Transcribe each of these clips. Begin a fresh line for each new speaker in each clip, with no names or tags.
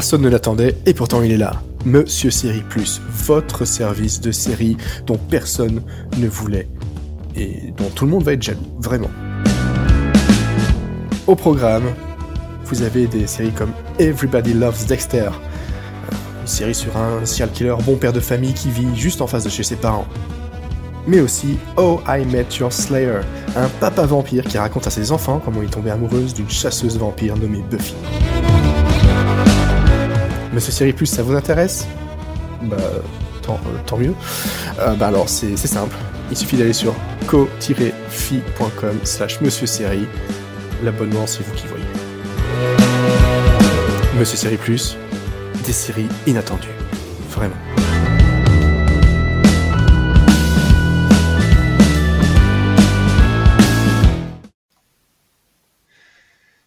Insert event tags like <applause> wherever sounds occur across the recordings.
Personne ne l'attendait et pourtant il est là. Monsieur Série Plus, votre service de série dont personne ne voulait et dont tout le monde va être jaloux, vraiment. Au programme, vous avez des séries comme Everybody Loves Dexter, une série sur un serial killer bon père de famille qui vit juste en face de chez ses parents. Mais aussi Oh I Met Your Slayer, un papa vampire qui raconte à ses enfants comment il est tombé amoureuse d'une chasseuse vampire nommée Buffy. Monsieur Série Plus, ça vous intéresse Bah, tant, euh, mieux. Euh, bah alors, c'est c'est simple. Il suffit d'aller sur co-fi.com slash Monsieur Série. L'abonnement, c'est vous qui voyez. Monsieur Série Plus, des séries inattendues. Vraiment.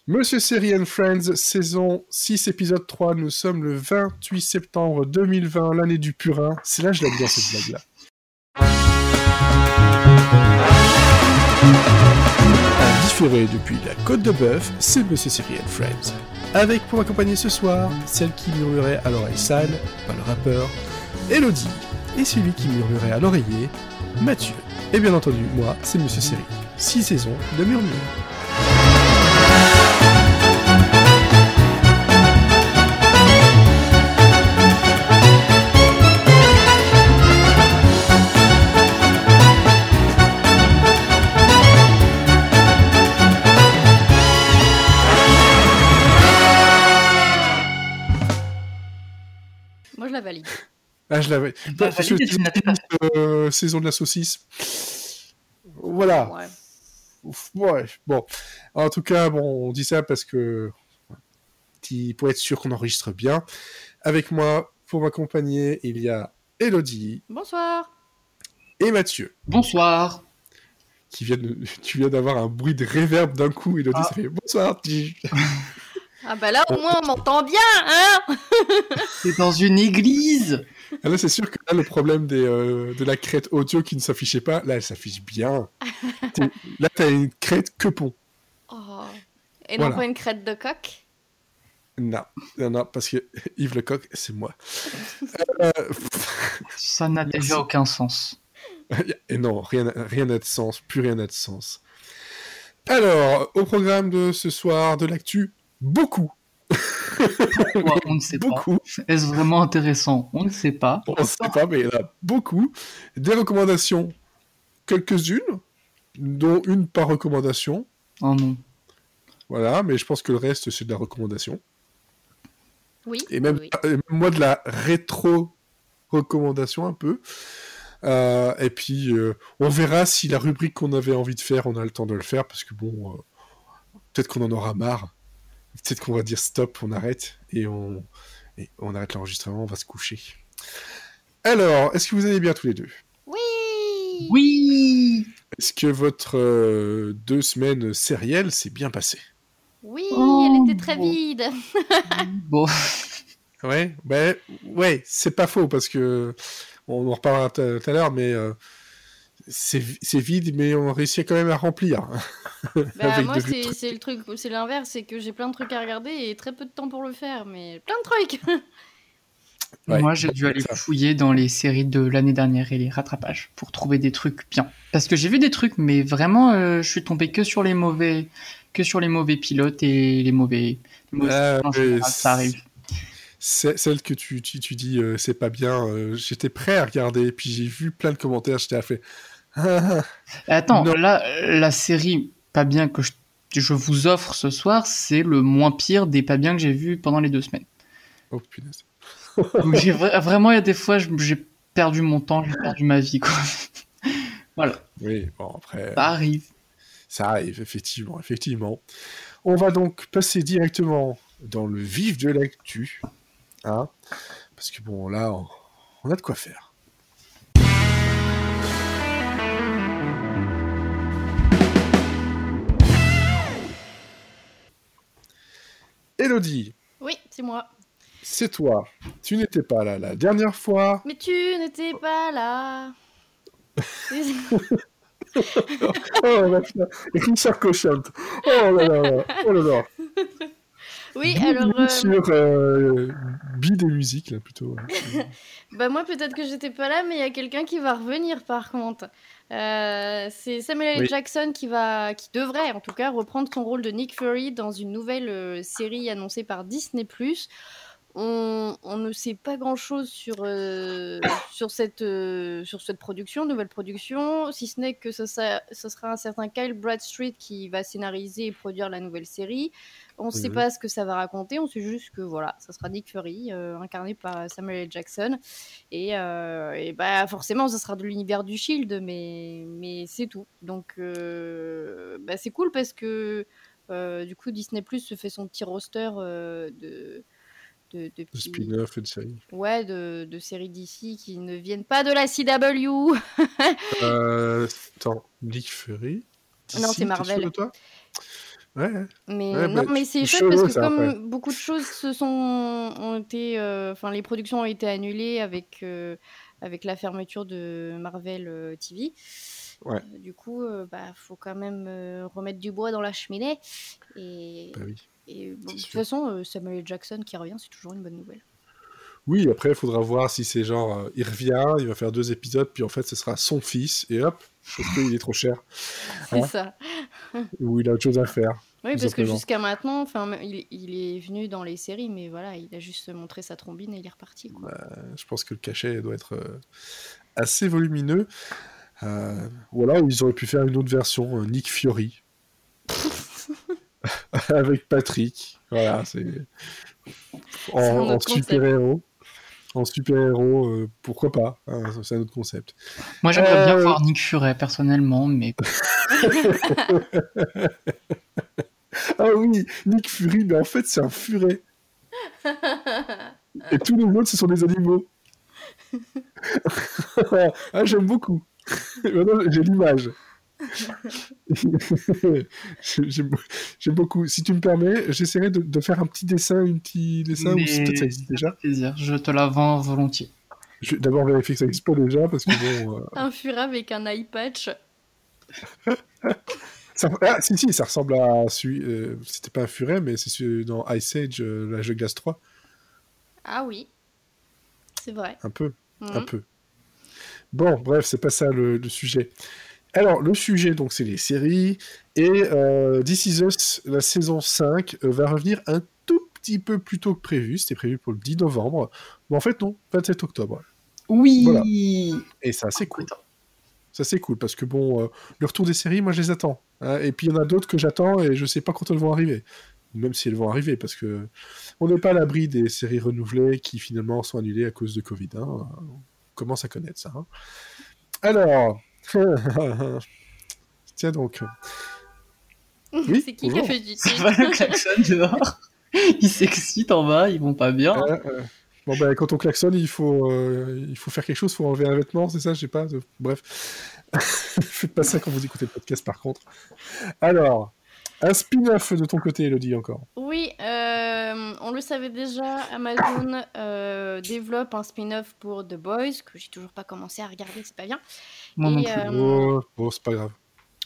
Monsieur Série and Friends, saison 6, épisode 3. Nous sommes le 28 septembre 2020, l'année du purin. C'est là que je l'aime bien cette blague-là. Différé depuis la Côte de Bœuf, c'est Monsieur Série Friends. Avec pour m'accompagner ce soir, celle qui murmurait à l'oreille sale, pas le rappeur, Elodie. Et celui qui murmurait à l'oreiller, Mathieu. Et bien entendu, moi, c'est Monsieur Série. 6 saisons de murmure.
Valide. <laughs>
Ah, je l'avais.
Bah,
Euh, saison de la saucisse. Voilà.
Ouais.
Ouf, Ouais, bon. En tout cas, bon, on dit ça parce que. Pour être sûr qu'on enregistre bien. Avec moi, pour m'accompagner, il y a Elodie
Bonsoir.
et Mathieu.
Bonsoir.
Qui viennent, <laughs> tu viens d'avoir un bruit de réverb d'un coup. Elodie,
Ah.
ça fait bonsoir. <laughs>
Ah bah là, au moins, on m'entend bien, hein <laughs>
C'est dans une église.
Ah, là, c'est sûr que là, le problème des, euh, de la crête audio qui ne s'affichait pas, là, elle s'affiche bien. <laughs> Là, t'as une crête que pont.
Oh. Et
Voilà.
non pas une crête de coq?
Non, non, non, parce que <laughs> Yves Lecoq, c'est moi. Euh,
Ça n'a déjà aucun sens.
Et non, rien rien n'a de sens, plus rien n'a de sens. Alors, au programme de ce soir de l'actu, beaucoup, <laughs>
Pourquoi On ne sait pas. Est-ce vraiment intéressant? On ne sait pas.
on ne sait pas, mais il y en a beaucoup. Des recommandations, quelques-unes, dont une par recommandation.
Oh non.
Voilà, mais je pense que le reste, c'est de la recommandation.
Oui.
Et même,
oui.
et même moi, de la rétro-recommandation un peu. Euh, et puis, euh, on verra si la rubrique qu'on avait envie de faire, on a le temps de le faire, parce que bon, euh, peut-être qu'on en aura marre. Peut-être qu'on va dire stop, on arrête, et on, et on arrête l'enregistrement, on va se coucher. Alors, est-ce que vous allez bien tous les deux?
Oui.
Oui
Est-ce que votre euh, deux semaines sérielles s'est bien passé
Oui,
Oh,
elle était très
bon.
vide. <laughs>
Bon,
Ouais, ben, ouais, c'est pas faux parce que on en reparlera tout tout à l'heure, mais euh, c'est c'est vide, mais on réussit quand même à remplir. <laughs>
Bah,
Avec
moi, c'est c'est le truc, c'est l'inverse, c'est que j'ai plein de trucs à regarder et très peu de temps pour le faire, mais plein de trucs. <laughs>
Ouais,
moi j'ai dû aller
ça.
fouiller dans les séries de l'année dernière et les rattrapages pour trouver des trucs bien. Parce que j'ai vu des trucs, mais vraiment, euh, je suis tombé que sur les mauvais, que sur les mauvais pilotes et les mauvais. les mauvais
Ah,
général, ça arrive.
C'est celle que tu, tu, tu dis euh, c'est pas bien. euh, J'étais prêt à regarder, puis j'ai vu plein de commentaires, j'étais à fait. Ah,
Attends,
Non.
là, la série pas bien que je, je vous offre ce soir, c'est le moins pire des pas bien que j'ai vu pendant les deux semaines.
oh punaise.
Donc, j'ai vra- vraiment, il y a des fois, j'ai perdu mon temps, j'ai perdu ma vie, quoi. <laughs> voilà,
Oui, bon après,
ça arrive.
ça arrive effectivement, effectivement. On va donc passer directement dans le vif de l'actu, hein, parce que bon là, on, on a de quoi faire. Elodie,
Oui, c'est moi.
c'est toi. Tu n'étais pas là la dernière fois.
Mais tu n'étais pas là. <laughs>
Oh Richard Cochante. Oh là là là. Oh là là. <laughs>
Oui, alors. euh,
Sur euh, Bide et musique, là, plutôt. <laughs>
Bah moi peut-être que j'étais pas là, mais il y a quelqu'un qui va revenir par contre. Euh, c'est Samuel L.
Oui.
Jackson qui va, qui devrait en tout cas reprendre son rôle de Nick Fury dans une nouvelle euh, série annoncée par Disney+. On, on ne sait pas grand-chose sur euh, sur cette euh, sur cette production, nouvelle production, si ce n'est que ce sera, ce sera un certain Kyle Bradstreet qui va scénariser et produire la nouvelle série. On ne sait pas ce que ça va raconter, on sait juste que voilà, ça sera Nick Fury, euh, incarné par Samuel L. Jackson. Et, et bah forcément, ça sera de l'univers du Shield, mais, mais c'est tout. Donc bah, c'est cool parce que du coup Disney Plus se fait son petit roster euh, de
spin-off et de série.
ouais, de, de séries d'ici qui ne viennent pas de la CW.
Euh, <laughs> attends, Nick Fury
Non,
DC,
c'est Marvel.
sûr de toi? Ouais.
Mais
Ouais,
non,
bah,
mais c'est chouette parce que comme
après.
beaucoup de choses se sont ont été, euh, enfin les productions ont été annulées avec euh, avec la fermeture de Marvel euh, TV.
Ouais.
Du coup, euh, bah faut quand même remettre du bois dans la cheminée. Et,
Bah oui.
Et bon, de toute
sûr.
façon, euh, Samuel L. Jackson qui revient, c'est toujours une bonne nouvelle.
Oui, après, il faudra voir si c'est genre, euh, il revient, il va faire deux épisodes, puis en fait, ce sera son fils, et hop, parce qu'il est trop cher, <laughs>
C'est
Hein
ça.
ou il a autre chose à faire.
Oui, parce que jusqu'à maintenant, enfin, il, il est venu dans les séries, mais voilà, il a juste montré sa trombine et il est reparti. Quoi.
Euh, je pense que le cachet doit être euh, assez volumineux. Euh, ou alors, ils auraient pu faire une autre version, Nick Fury. <laughs> <laughs> Avec Patrick. Voilà, c'est. En, super-héros. En super-héros, euh, pourquoi pas hein, C'est un autre concept.
Moi, j'aimerais bien
Euh,
voir Nick Fury personnellement, mais <laughs>
Ah oui, Nick Fury, mais en fait, c'est un furet. Et tous les autres, ce sont des animaux. <laughs> ah, j'aime beaucoup. Maintenant, j'ai l'image. <laughs> j'aime j'aime beaucoup. Si tu me permets, j'essaierai de, de faire un petit dessin, un petit dessin, ou
Mais-
si peut-être ça existe déjà.
plaisir, je te la vends volontiers.
Je vais d'abord vérifier que ça existe pas déjà, parce que bon... euh, <laughs>
Un furet avec un eye patch. <laughs>
ça- Ah, si, si, ça ressemble à celui... euh, C'était pas un furet, mais c'est dans Ice Age, euh, l'âge de glace 3,
Ah oui, c'est vrai.
un peu. un
Mhm.
peu. Bon, bref, c'est pas ça le, le sujet. Alors, le sujet, donc, c'est les séries. Et euh, This Is Us, la saison 5, euh, va revenir un tout petit peu plus tôt que prévu. C'était prévu pour le 10 novembre. Mais en fait, non, 27 octobre.
Oui
Voilà. Et ça, c'est cool. Ça, c'est cool, parce que bon, euh, le retour des séries, moi, je les attends. hein. et puis, il y en a d'autres que j'attends et je sais pas quand elles vont arriver. Même si elles vont arriver, parce que on n'est pas à l'abri des séries renouvelées qui finalement sont annulées à cause de Covid. hein. On commence à connaître ça. hein. Alors, <laughs> tiens donc. Oui,
c'est qui qui a fait du
Ça
tilt
va le klaxon dehors Ils s'excitent en bas, ils vont pas bien.
Euh, euh, bon, ben, quand on klaxonne, il faut, euh, il faut faire quelque chose, il faut enlever un vêtement, c'est ça Je sais pas. de- Bref. <laughs> Faites pas ça quand vous écoutez le podcast, par contre. Alors, un spin-off de ton côté, Elodie, encore.
Oui, euh, on le savait déjà, Amazon euh, développe un spin-off pour The Boys, que j'ai toujours pas commencé à regarder, c'est pas bien.
Moi non
Et,
plus.
euh,
Oh, bon, c'est pas grave.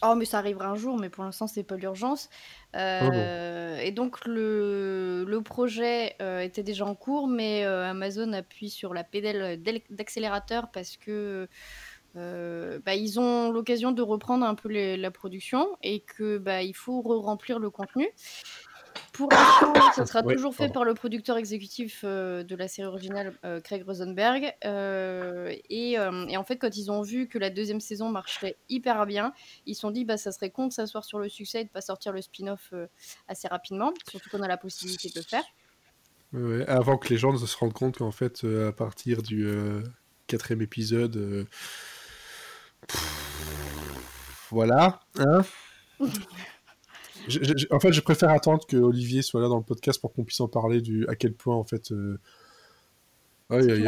Oh, mais ça arrivera un jour, mais pour l'instant, c'est pas l'urgence. Euh, Et donc, le, le projet euh, était déjà en cours, mais euh, Amazon appuie sur la pédale d'accélérateur parce que bah, ils ont l'occasion de reprendre un peu les- la production et que bah, il faut re-remplir le contenu. Pour l'instant, <coughs> ça sera toujours fait par le producteur exécutif euh, de la série originale, euh, Craig Rosenberg. Euh, et, et en fait, quand ils ont vu que la deuxième saison marchait hyper bien, ils se sont dit bah ça serait con de s'asseoir sur le succès et de pas sortir le spin-off assez rapidement, surtout qu'on a la possibilité de le faire.
Ouais, avant que les gens ne se rendent compte qu'en fait, à partir du quatrième épisode, pff, voilà, hein <laughs> Je- je- en fait, je préfère attendre que Olivier soit là dans le podcast pour qu'on puisse en parler du à quel point en fait, euh, aïe, aïe,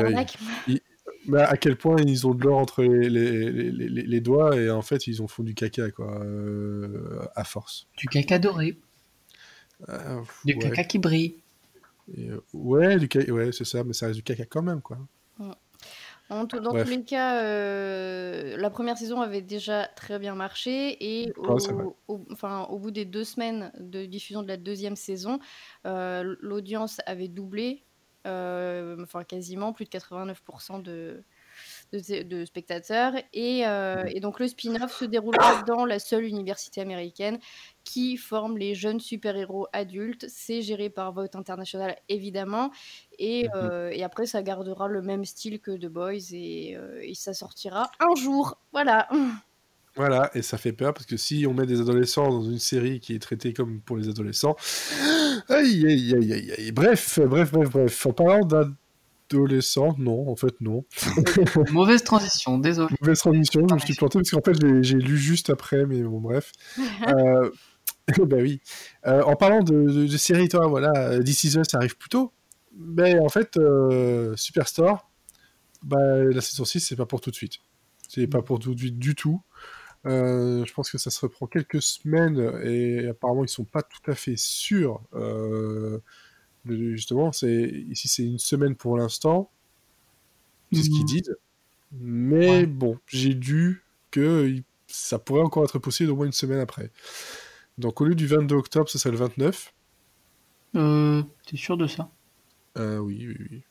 aïe. Mais à quel point ils ont de l'or entre les, les, les, les- les doigts et en fait ils ont font du caca quoi, euh, à force.
Du caca doré,
Euh,
du
ouais.
caca qui brille.
Et, ouais, du ca- ouais, c'est ça, mais ça reste du caca quand même quoi.
Dans tous les cas, euh, la première saison avait déjà très bien marché et au, enfin, au bout des deux semaines de diffusion de la deuxième saison, euh, l'audience avait doublé, euh, enfin quasiment plus de 89% de, de, spectateurs. Et, et, donc le spin-off se déroulera dans la seule université américaine qui forme les jeunes super-héros adultes. C'est géré par Vote International, évidemment. Et, mmh euh, et, après, ça gardera le même style que The Boys et, euh, et ça sortira un jour. Voilà.
Voilà, et ça fait peur parce que si on met des adolescents dans une série qui est traitée comme pour les adolescents, <gasps> aïe aïe aïe aïe aïe. Bref, bref, bref, bref. En parlant adolescent, non, en fait, non. <laughs>
Mauvaise transition, désolé.
Mauvaise transition, je me suis planté parce qu'en fait, j'ai lu juste après, mais bon, bref. <laughs> euh, <laughs> bah oui. Euh, en parlant de, de, série, toi, voilà, This Is Us arrive plus tôt. Mais en fait, euh, Superstore, bah, la saison 6, c'est pas pour tout de suite. C'est pas pour tout de suite du tout. Euh, je pense que ça se reprend quelques semaines et apparemment ils sont pas tout à fait sûrs euh, justement, c'est ici c'est une semaine pour l'instant, c'est ce qu'ils mhm. disent. Mais bon, j'ai lu que ça pourrait encore être possible au moins une semaine après. Donc au lieu du 22 octobre, ce serait le 29.
Euh, T'es sûr de ça?
Euh, Oui, oui, oui.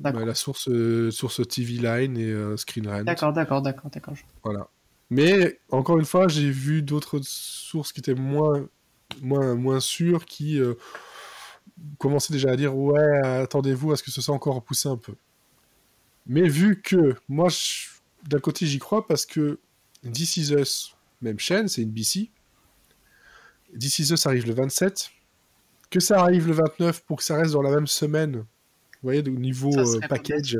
Bah, la source, euh, source TV Line et euh, Screen Rant.
D'accord, d'accord, d'accord, d'accord.
Voilà. Mais encore une fois, j'ai vu d'autres sources qui étaient moins, moins, moins sûres, qui euh, commencer déjà à dire ouais, attendez-vous à ce que ce soit encore repoussé un peu. Mais vu que moi, d'un côté, j'y crois parce que This Is Us, même chaîne, c'est une BC. This Is Us arrive le 27. Que ça arrive le 29 pour que ça reste dans la même semaine, vous voyez, au niveau euh, package,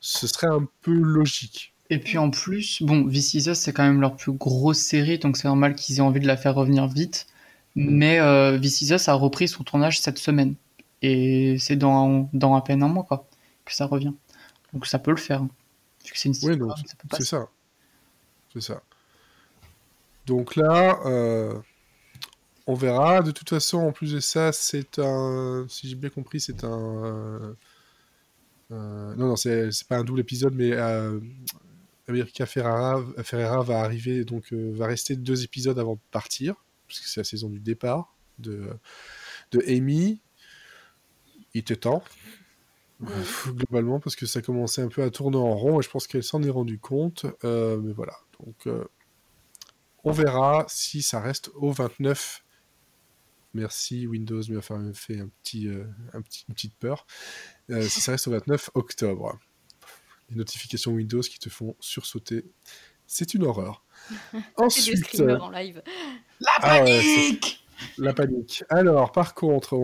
ce serait un peu logique.
Et puis en plus, bon, This Is Us, c'est quand même leur plus grosse série, donc c'est normal qu'ils aient envie de la faire revenir vite. Mais euh, Us a repris son tournage cette semaine. Et c'est dans, dans à peine un mois quoi, que ça revient. Donc ça peut le faire.
C'est oui, c'est ça. C'est ça. Donc là, euh, on verra. De toute façon, en plus de ça, c'est un. Si j'ai bien compris, c'est un. Euh, euh, non, non, c'est pas un double épisode, mais America Ferrara, Ferrera va arriver, donc va rester deux épisodes avant de partir puisque c'est la saison du départ de, de Amy. Il était temps, globalement, parce que ça commençait un peu à tourner en rond et je pense qu'elle s'en est rendue compte. Euh, mais voilà, donc euh, on verra si ça reste au 29. Merci Windows, mais enfin, fait un petit, euh, un petit, une petite peur. si ça reste au 29 octobre. Les notifications Windows qui te font sursauter, c'est une horreur. <laughs>
Ensuite, en live.
La ah panique
La panique. Alors, par contre,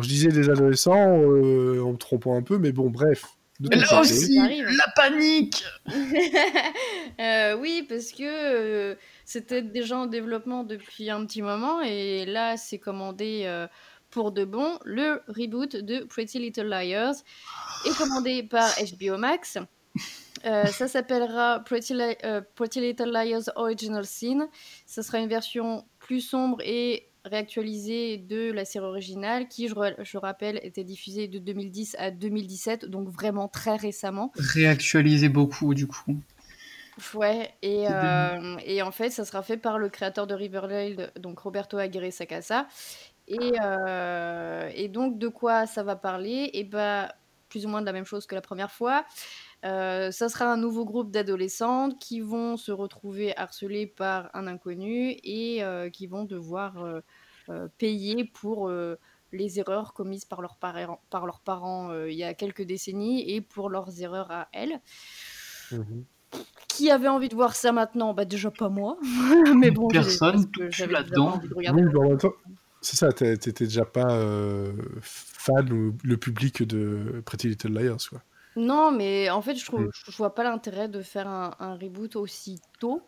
je disais des adolescents, euh, en me trompant un peu, mais bon, bref.
Là aussi, la panique <laughs>
euh, Oui, parce que euh, c'était déjà en développement depuis un petit moment, et là, c'est commandé pour de bon. Le reboot de Pretty Little Liars est commandé par HBO Max. Euh, ça s'appellera Pretty, euh, Pretty, Little Liars Original Sin. Ça sera une version plus sombre et réactualisée de la série originale qui, je, je rappelle, était diffusée de 2010 à 2017, donc vraiment très récemment.
Réactualisée beaucoup, du coup.
Ouais, et, euh, et, en fait, ça sera fait par le créateur de Riverdale, donc Roberto Aguirre Sacasa. Et, et donc, de quoi ça va parler? Et eh bah, plus ou moins de la même chose que la première fois. Euh, ça sera un nouveau groupe d'adolescentes qui vont se retrouver harcelées par un inconnu et euh, qui vont devoir euh, payer pour les erreurs commises par, leurs parents, par leurs parents il y a quelques décennies et pour leurs erreurs à elles. Mmh qui avait envie de voir ça maintenant? Bah déjà pas moi, <laughs> mais bon,
personne j'avais là-dedans.
C'est ça, t'étais déjà pas fan ou le public de Pretty Little Liars, quoi.
Non, mais en fait, je trouve, mmh. je vois pas l'intérêt de faire un, un reboot aussi tôt.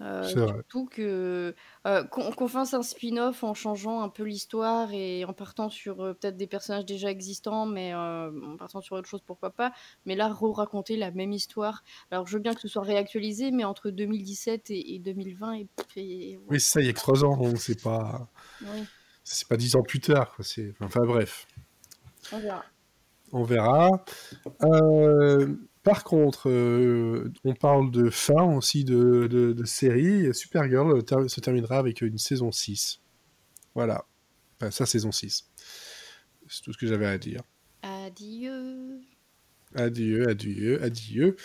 Euh, surtout que euh, qu'on fasse un spin-off en changeant un peu l'histoire et en partant sur euh, peut-être des personnages déjà existants, mais en partant sur autre chose, pourquoi pas. Mais là, re-raconter la même histoire. Alors, je veux bien que ce soit réactualisé, mais entre 2017 et, 2020, et,
et... oui, ça, il y a que trois ans, donc c'est pas, c'est pas dix ans plus tard. Quoi. Enfin bref.
On verra.
On verra. Euh, par contre, euh, on parle de fin aussi de, de, série. Supergirl se terminera avec une saison 6. Voilà. Enfin, sa saison 6. C'est tout ce que j'avais à dire.
Adieu.
Adieu, adieu, adieu.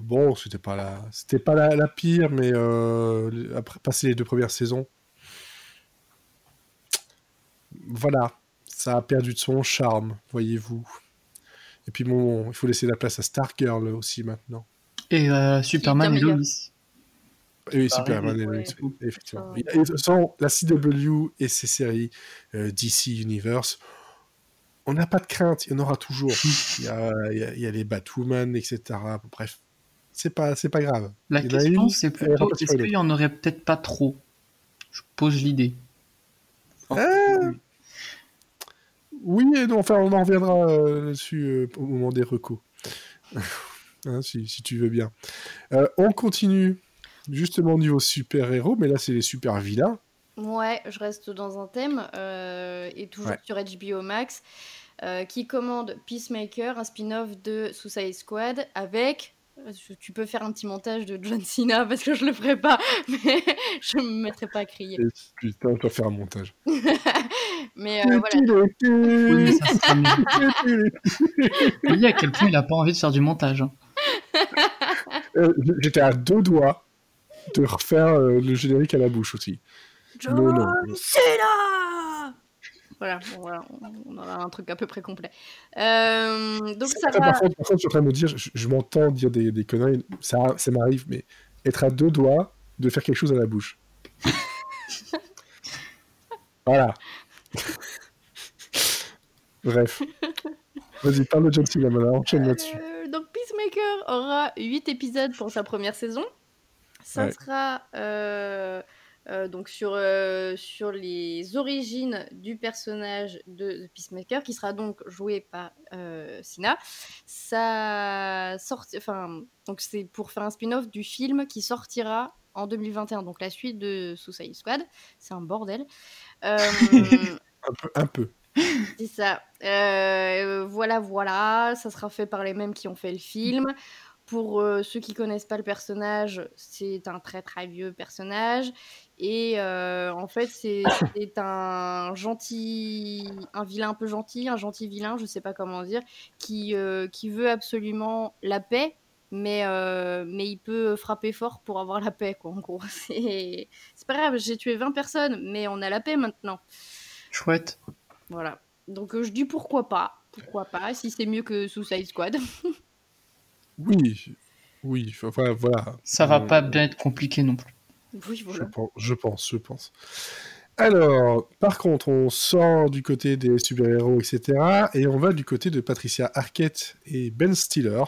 Bon, c'était pas la, c'était pas la, pire, mais euh, après passer les deux premières saisons, voilà, ça a perdu de son charme, voyez-vous. Et puis bon, il faut laisser la place à Stargirl aussi maintenant.
Et euh, Superman et Lois.
oui, Superman et Lois, effectivement. Et, sans la CW et ses séries euh, DC Universe, on n'a pas de crainte, il y en aura toujours. <laughs> il, y a, il, y a, les Batwoman, etc. Bref, c'est pas, c'est pas grave.
La question, c'est plutôt est-ce qu'il y en aurait peut-être pas trop? Je pose l'idée.
Euh, oui et non, enfin, on en reviendra euh, là-dessus euh, au moment des recos. <laughs> Hein, si, tu veux bien. on continue justement au niveau super-héros, mais là, c'est les super-vilains.
Ouais, je reste dans un thème, et toujours sur HBO Max, qui commande Peacemaker, un spin-off de Suicide Squad, avec tu peux faire un petit montage de John Cena <laughs> parce que je le ferai pas, <laughs> mais je me mettrai pas à crier.
putain, je dois faire un montage.
Mais euh, voilà. Oui, ça sera <laughs>
à quel point il a pas envie de faire du montage. Hein. <laughs>
Euh, j'étais à deux doigts de refaire euh, le générique à la bouche aussi.
John Cena voilà, on, aura un truc à peu près complet. Euh, donc ça va...
par, contre, je suis en train de me dire, je, m'entends dire des, des, conneries, ça, ça m'arrive, mais être à deux doigts de faire quelque chose à la bouche. <laughs> voilà. <laughs> Bref. Vas-y, parle de John Cena, enchaîne là-dessus.
Euh, donc Peacemaker aura 8 épisodes pour sa première saison. Ça sera... Euh, euh, donc sur, sur les origines du personnage de Peacemaker, qui sera donc joué par Sina. Ça enfin, donc c'est pour faire un spin-off du film qui sortira en 2021, donc la suite de Suicide Squad. C'est un bordel. <laughs>
un peu. Un peu. <laughs>
C'est ça. voilà, voilà. Ça sera fait par les mêmes qui ont fait le film. Pour ceux qui connaissent pas le personnage, c'est un très très vieux personnage. Et en fait, c'est un gentil, un vilain un peu gentil, un gentil vilain, je sais pas comment dire, qui, qui veut absolument la paix, mais, mais il peut frapper fort pour avoir la paix, quoi, en gros. <laughs> C'est pas grave, j'ai tué 20 personnes, mais on a la paix maintenant.
Chouette.
Voilà. Donc je dis pourquoi pas. Pourquoi pas, si c'est mieux que Suicide Squad. <laughs>
oui, oui, enfin voilà.
Ça va pas bien être compliqué non plus.
Oui,
voilà. je, pense, je pense, Alors, par contre, on sort du côté des super-héros, etc. Et on va du côté de Patricia Arquette et Ben Stiller.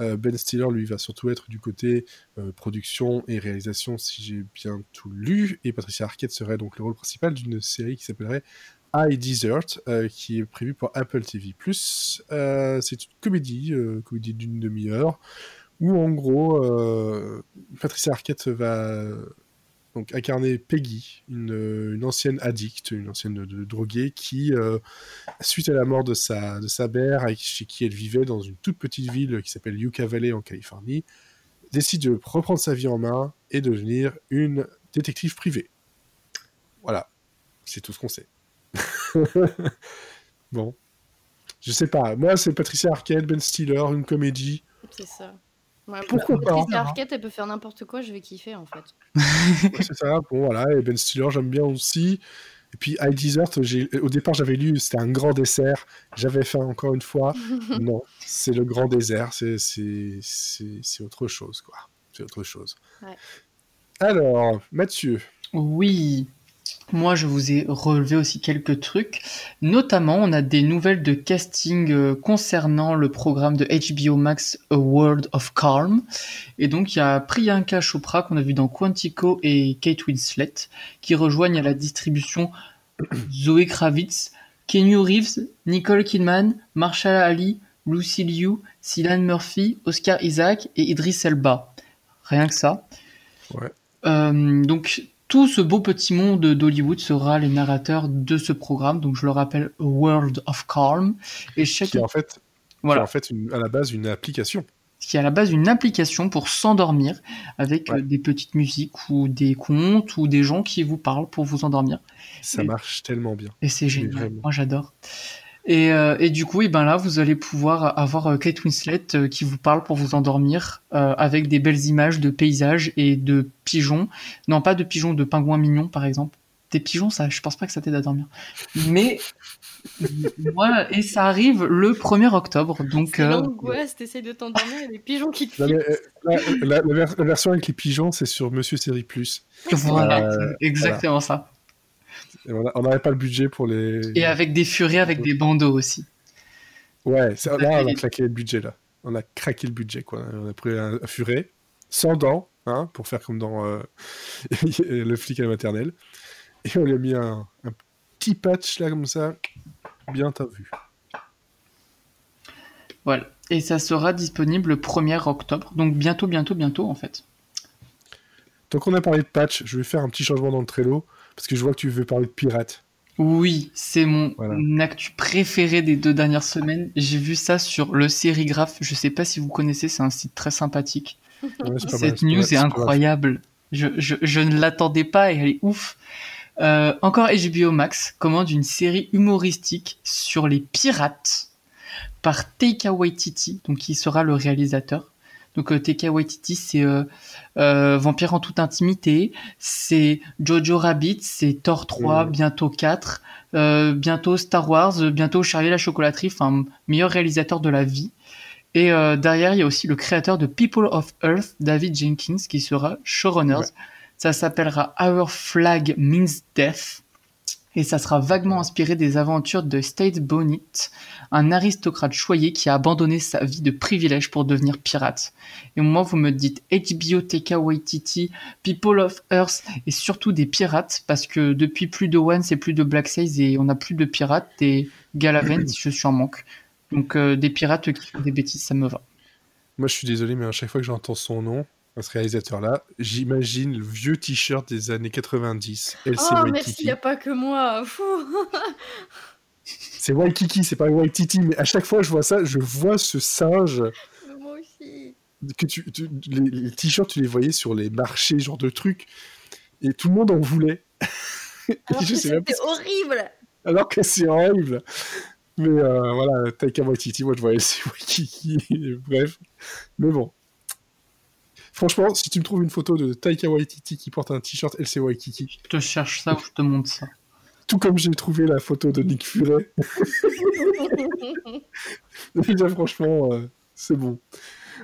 Euh, ben Stiller, lui, va surtout être du côté euh, production et réalisation, si j'ai bien tout lu. Et Patricia Arquette serait donc le rôle principal d'une série qui s'appellerait I Desert, euh, qui est prévue pour Apple TV+. c'est une comédie, comédie d'une demi-heure, où en gros, euh, Patricia Arquette va donc incarner Peggy, une, ancienne addicte, une ancienne droguée, qui, euh, suite à la mort de sa, de sa mère, chez qui elle vivait dans une toute petite ville qui s'appelle Yucca Valley en Californie, décide de reprendre sa vie en main et de devenir une détective privée. Voilà, c'est tout ce qu'on sait. <laughs> bon, je sais pas. Moi, c'est Patricia Arquette, Ben Stiller, une comédie.
C'est ça. Pourquoi pas Arquette, elle peut faire n'importe quoi, je vais kiffer en fait.
c'est ça, bon voilà, et Ben Stiller, j'aime bien aussi. Et puis I Desert, au départ j'avais lu, c'était un grand dessert. J'avais fait encore une fois. <laughs> non, c'est le grand désert, c'est autre chose, quoi. C'est autre chose. Ouais. Alors, Mathieu.
Oui, moi, je vous ai relevé aussi quelques trucs. Notamment, on a des nouvelles de casting euh, concernant le programme de HBO Max A World of Calm. Et donc, il y a Priyanka Chopra qu'on a vu dans Quantico et Kate Winslet qui rejoignent à la distribution Zoe Kravitz, Kenny Reeves, Nicole Kidman, Marshall Ali, Lucy Liu, Cillian Murphy, Oscar Isaac et Idris Elba. Rien que ça.
Ouais.
Euh, donc tout ce beau petit monde d'Hollywood sera les narrateurs de ce programme. Donc je le rappelle, World of Calm.
Et chaque... Qui est en fait Voilà. en fait, à la base, une application
qui est à la base une application pour s'endormir avec euh, des petites musiques ou des contes ou des gens qui vous parlent pour vous endormir.
Ça marche tellement bien.
Et c'est génial. Moi, j'adore. Et, euh, et, du coup, et ben là, vous allez pouvoir avoir euh, Kate Winslet qui vous parle pour vous endormir avec des belles images de paysages et de pigeons. Non, pas de pigeons, de pingouins mignons, par exemple. Des pigeons, ça, je pense pas que ça t'aide à dormir. Mais <laughs> moi, et ça arrive le 1er octobre. Donc,
euh... l'angoisse, t'essayes de t'endormir et des pigeons qui te
euh, la, la, la, version avec les pigeons, c'est sur Monsieur Série Plus.
Voilà, euh, exactement ça.
On n'avait pas le budget pour les.
Et avec des furets, avec des bandeaux aussi.
Ouais, là, on a claqué le budget, là. On a craqué le budget, quoi. On a pris un, furet, sans dents, hein, pour faire comme dans euh, <laughs> le flic à la maternelle. Et on lui a mis un, un petit patch, là, comme ça, bien t'as vu.
Voilà. Et ça sera disponible le 1er octobre. Donc bientôt, bientôt, bientôt en fait.
Tant qu'on a parlé de patch, je vais faire un petit changement dans le Trello. Parce que je vois que tu veux parler de pirates.
Oui, c'est mon actu préféré des deux dernières semaines. J'ai vu ça sur le Sérigraphe. Je sais pas si vous connaissez, c'est un site très sympathique. Cette news est, incroyable. Je, je, ne l'attendais pas et elle est ouf. Euh, encore HBO Max commande une série humoristique sur les pirates par Taika Waititi, donc qui sera le réalisateur. Donc euh, Taika Waititi, c'est euh, euh, Vampire en toute intimité, c'est Jojo Rabbit, c'est Thor 3, bientôt 4, bientôt Star Wars, bientôt Charlie la chocolaterie, enfin meilleur réalisateur de la vie. Et derrière, il y a aussi le créateur de People of Earth, David Jenkins, qui sera showrunners. Ça s'appellera Our Flag Means Death. Et ça sera vaguement inspiré des aventures de State Bonnet, un aristocrate choyé qui a abandonné sa vie de privilège pour devenir pirate. Et moi, vous me dites HBO, TK Waititi, People of Earth et surtout des pirates parce que depuis plus de One, c'est plus de Black Sails et on a plus de pirates et Galaven, je suis en manque. Donc euh, des pirates qui font des bêtises, ça me va.
Moi, je suis désolé, mais à chaque fois que j'entends son nom, ce réalisateur-là, j'imagine le vieux t-shirt des années 90.
LC oh, merci, il n'y a pas que moi. <laughs>
c'est Waikiki, c'est pas Waititi, mais à chaque fois que je vois ça, je vois ce singe.
Moi aussi.
Que tu, les, t-shirts, tu les voyais sur les marchés, genre de trucs, et tout le monde en voulait. <laughs>
C'était horrible.
Alors que c'est horrible. Mais euh, voilà, Taika Waititi, moi je vois LC Waikiki, <laughs> bref. Mais bon, Franchement, si tu me trouves une photo de Taika Waititi qui porte un t-shirt LC Waikiki.
Je te cherche ça ou je te montre ça.
Tout comme j'ai trouvé la photo de Nick Fury. <laughs> Déjà, franchement, euh, c'est bon.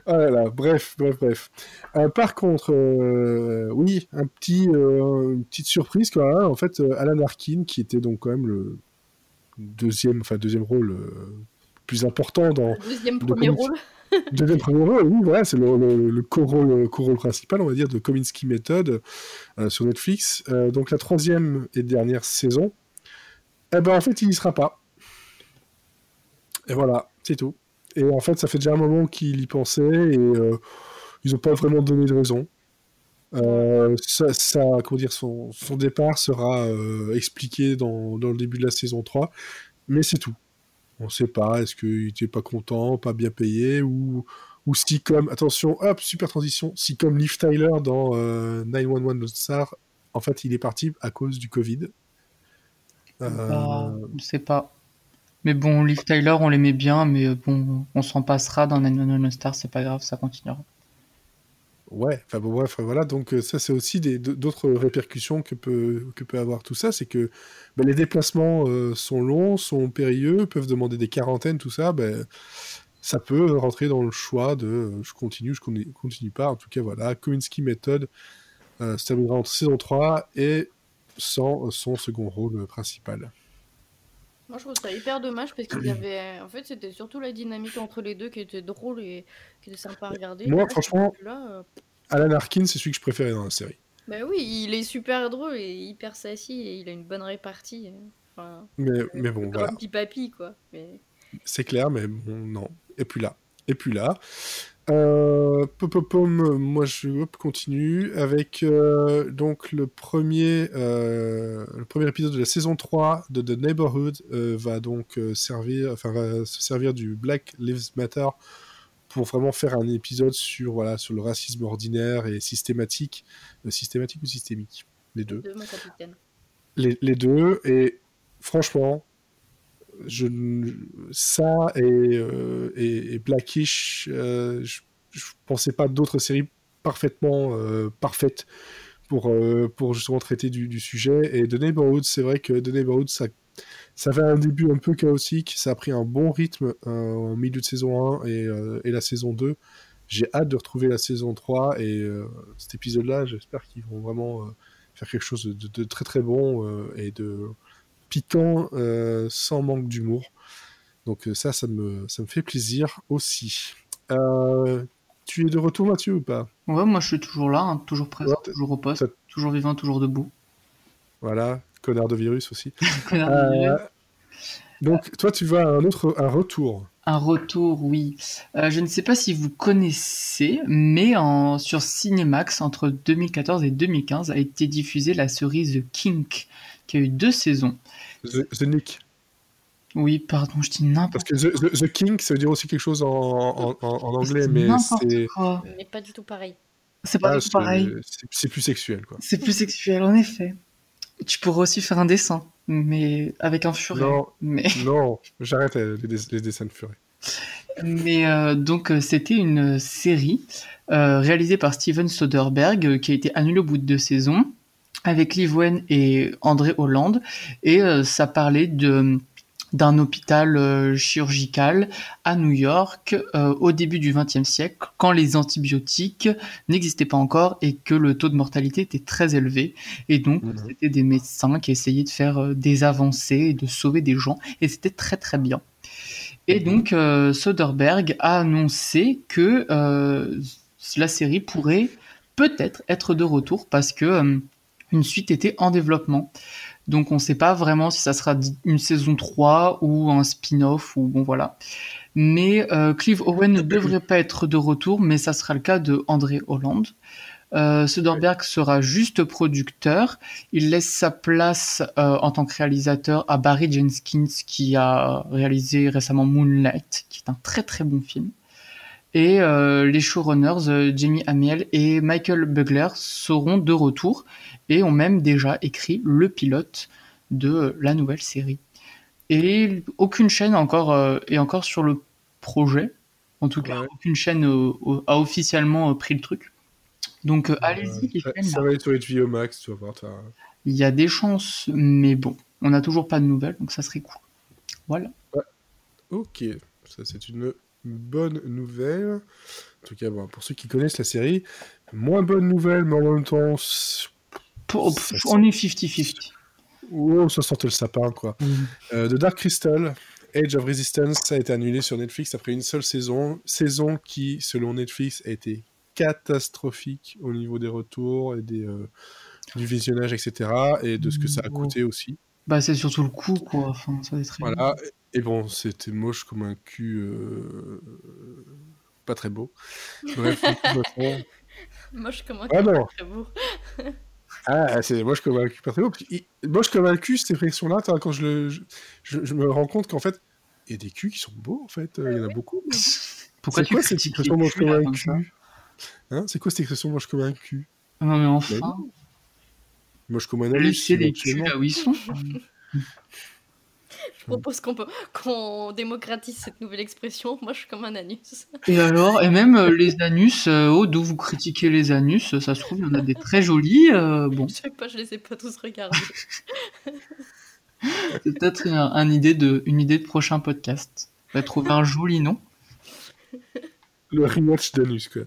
Ah bref, bref, bref. Euh, par contre, euh, oui, un petit, une petite surprise quand même. En fait, Alan Arkin, qui était donc quand même le deuxième, enfin deuxième rôle plus important dans.
Deuxième premier rôle.
Deuxième premier rôle, oui, voilà, c'est le, le, co-rôle principal, on va dire, de Kominsky Method euh, sur Netflix. Euh, donc la troisième et dernière saison, eh ben en fait, il n'y sera pas. Et voilà, c'est tout. Et en fait, ça fait déjà un moment qu'il y pensait et euh, ils n'ont pas vraiment donné de raison. ça, comment dire, son, son départ sera expliqué dans, dans, le début de la saison 3, mais c'est tout. On ne sait pas, est-ce qu'il n'était pas content, pas bien payé, ou, ou si comme, attention, hop, super transition, si comme Liv Tyler dans 911 euh, Star, en fait il est parti à cause du Covid.
Euh... Bah, on ne sait pas. Mais bon, Liv Tyler, on l'aimait bien, mais bon, on s'en passera dans 911 Star, c'est pas grave, ça continuera.
Ouais, enfin bref, voilà, donc euh, ça c'est aussi d'autres répercussions que peut, avoir tout ça, c'est que ben, les déplacements euh, sont longs, sont périlleux, peuvent demander des quarantaines, tout ça, ben, ça peut rentrer dans le choix de euh, je continue, je continue, continue pas, en tout cas voilà, Kominsky Method euh, se terminera entre saison 3 et sans son second rôle principal.
Moi, je trouve ça hyper dommage parce qu'il y avait. En fait, c'était surtout la dynamique entre les deux qui était drôle et qui était sympa à regarder.
Moi, franchement, euh, Alan Arkin, c'est celui que je préférais dans la série.
Bah oui, il est super drôle et hyper sassy et il a une bonne répartie. Enfin,
mais, mais bon, voilà.
petit papy, quoi. Mais...
C'est clair, mais bon, non. Et puis là. Et puis là. Euh, moi je continue avec euh, donc le premier, euh, le premier épisode de la saison 3 de The Neighborhood euh, va donc servir, enfin va se servir du Black Lives Matter pour vraiment faire un épisode sur voilà sur le racisme ordinaire et systématique, systématique ou systémique, les deux. Les, les, deux et franchement ça et, euh, et, Blackish, euh, je, je, pensais pas d'autres séries parfaitement euh, parfaites pour, pour justement traiter du, sujet. Et The Neighborhood, c'est vrai que The Neighborhood, ça, ça fait un début un peu chaotique, ça a pris un bon rythme en milieu de saison 1 et, et la saison 2. J'ai hâte de retrouver la saison 3 et cet épisode-là, j'espère qu'ils vont vraiment faire quelque chose de, très très bon et de piquant euh, sans manque d'humour. Donc euh, ça, ça me, ça me fait plaisir aussi. Euh, tu es de retour, Mathieu, ou pas?
Ouais, moi je suis toujours là, hein, toujours présent, toujours au poste, toujours vivant, toujours debout.
Voilà, connard de virus aussi. <laughs> donc toi, tu vas à un autre, un retour.
Un retour, oui. je ne sais pas si vous connaissez, mais en, sur Cinemax, entre 2014 et 2015, a été diffusée la série The Kink, qui a eu deux saisons.
The, Nick.
Oui, pardon, je dis n'importe
Parce que the, the, King, ça veut dire aussi quelque chose en, en, en anglais, mais c'est.
Pas du tout pareil.
C'est pas ah, du tout pareil.
C'est plus sexuel, quoi.
C'est plus sexuel, en effet. Tu pourrais aussi faire un dessin, mais avec un furet.
Non,
mais... <laughs>
non j'arrête les, dessins de furet.
Mais euh, donc, euh, c'était une série euh, réalisée par Steven Soderbergh qui a été annulée au bout de deux saisons avec Liv et André Hollande et euh, ça parlait de d'un hôpital euh, chirurgical à New York euh, au début du XXe siècle, quand les antibiotiques n'existaient pas encore et que le taux de mortalité était très élevé. Et donc, mhm. c'était des médecins qui essayaient de faire des avancées et de sauver des gens, et c'était très très bien. Et mhm. donc, Soderbergh a annoncé que la série pourrait peut-être être de retour parce que une suite était en développement. Donc on ne sait pas vraiment si ça sera une saison 3 ou un spin-off ou bon voilà. Mais euh, Clive Owen ne devrait pas être de retour, mais ça sera le cas de André Holland. Euh, Soderbergh sera juste producteur. Il laisse sa place euh, en tant que réalisateur à Barry Jenkins qui a réalisé récemment Moonlight, qui est un très très bon film. Et euh, les showrunners euh, Jamie Amiel et Michael Bugler seront de retour et ont même déjà écrit le pilote de la nouvelle série. Et aucune chaîne encore euh, est encore sur le projet. En tout cas, aucune chaîne a officiellement pris le truc. Donc allez-y.
Ça va être sur HBO Max, tu vas voir.
Il y a des chances, mais bon, on n'a toujours pas de nouvelles, donc ça serait cool. Voilà.
Ok, ça c'est une bonne nouvelle. En tout cas, bon, pour ceux qui connaissent la série, moins bonne nouvelle, mais en même temps.
on est 50-50.
Oh, ça sortait le sapin, quoi. Mm. Euh, The Dark Crystal, Age of Resistance, ça a été annulé sur Netflix après une seule saison. Saison qui, selon Netflix, a été catastrophique au niveau des retours et des, euh, du visionnage, etc. Et de ce que ça a coûté aussi.
Bah, c'est surtout le coût, quoi. Enfin, ça très
voilà. Et bon, c'était moche comme un cul. Euh, pas très beau. Bref, <laughs>
Moche comme un ah, cul pas très beau.
ah, c'est moche comme un cul pas très beau. Moche comme un cul, cette expression-là, quand je, le, je, me rends compte qu'en fait, il y a des culs qui sont beaux, en fait. Il y en a beaucoup. <laughs>
Pourquoi tu quoi cette expression moche comme un cul?
Hein? C'est quoi cette expression moche comme un cul?
Non, mais enfin.
Moche comme un anus.
Laissez les culs là où ils sont. <laughs>
Je propose qu'on démocratise cette nouvelle expression. Moi, je suis comme un anus.
Et alors, et même euh, les anus, euh, oh, d'où vous critiquez les anus, ça se trouve, il y en a des très jolis. Euh, bon.
Je sais pas, je les ai pas tous regardés. <laughs>
C'est peut-être un, idée de, une idée de prochain podcast. On va trouver un joli nom.
Le rematch d'anus, quoi.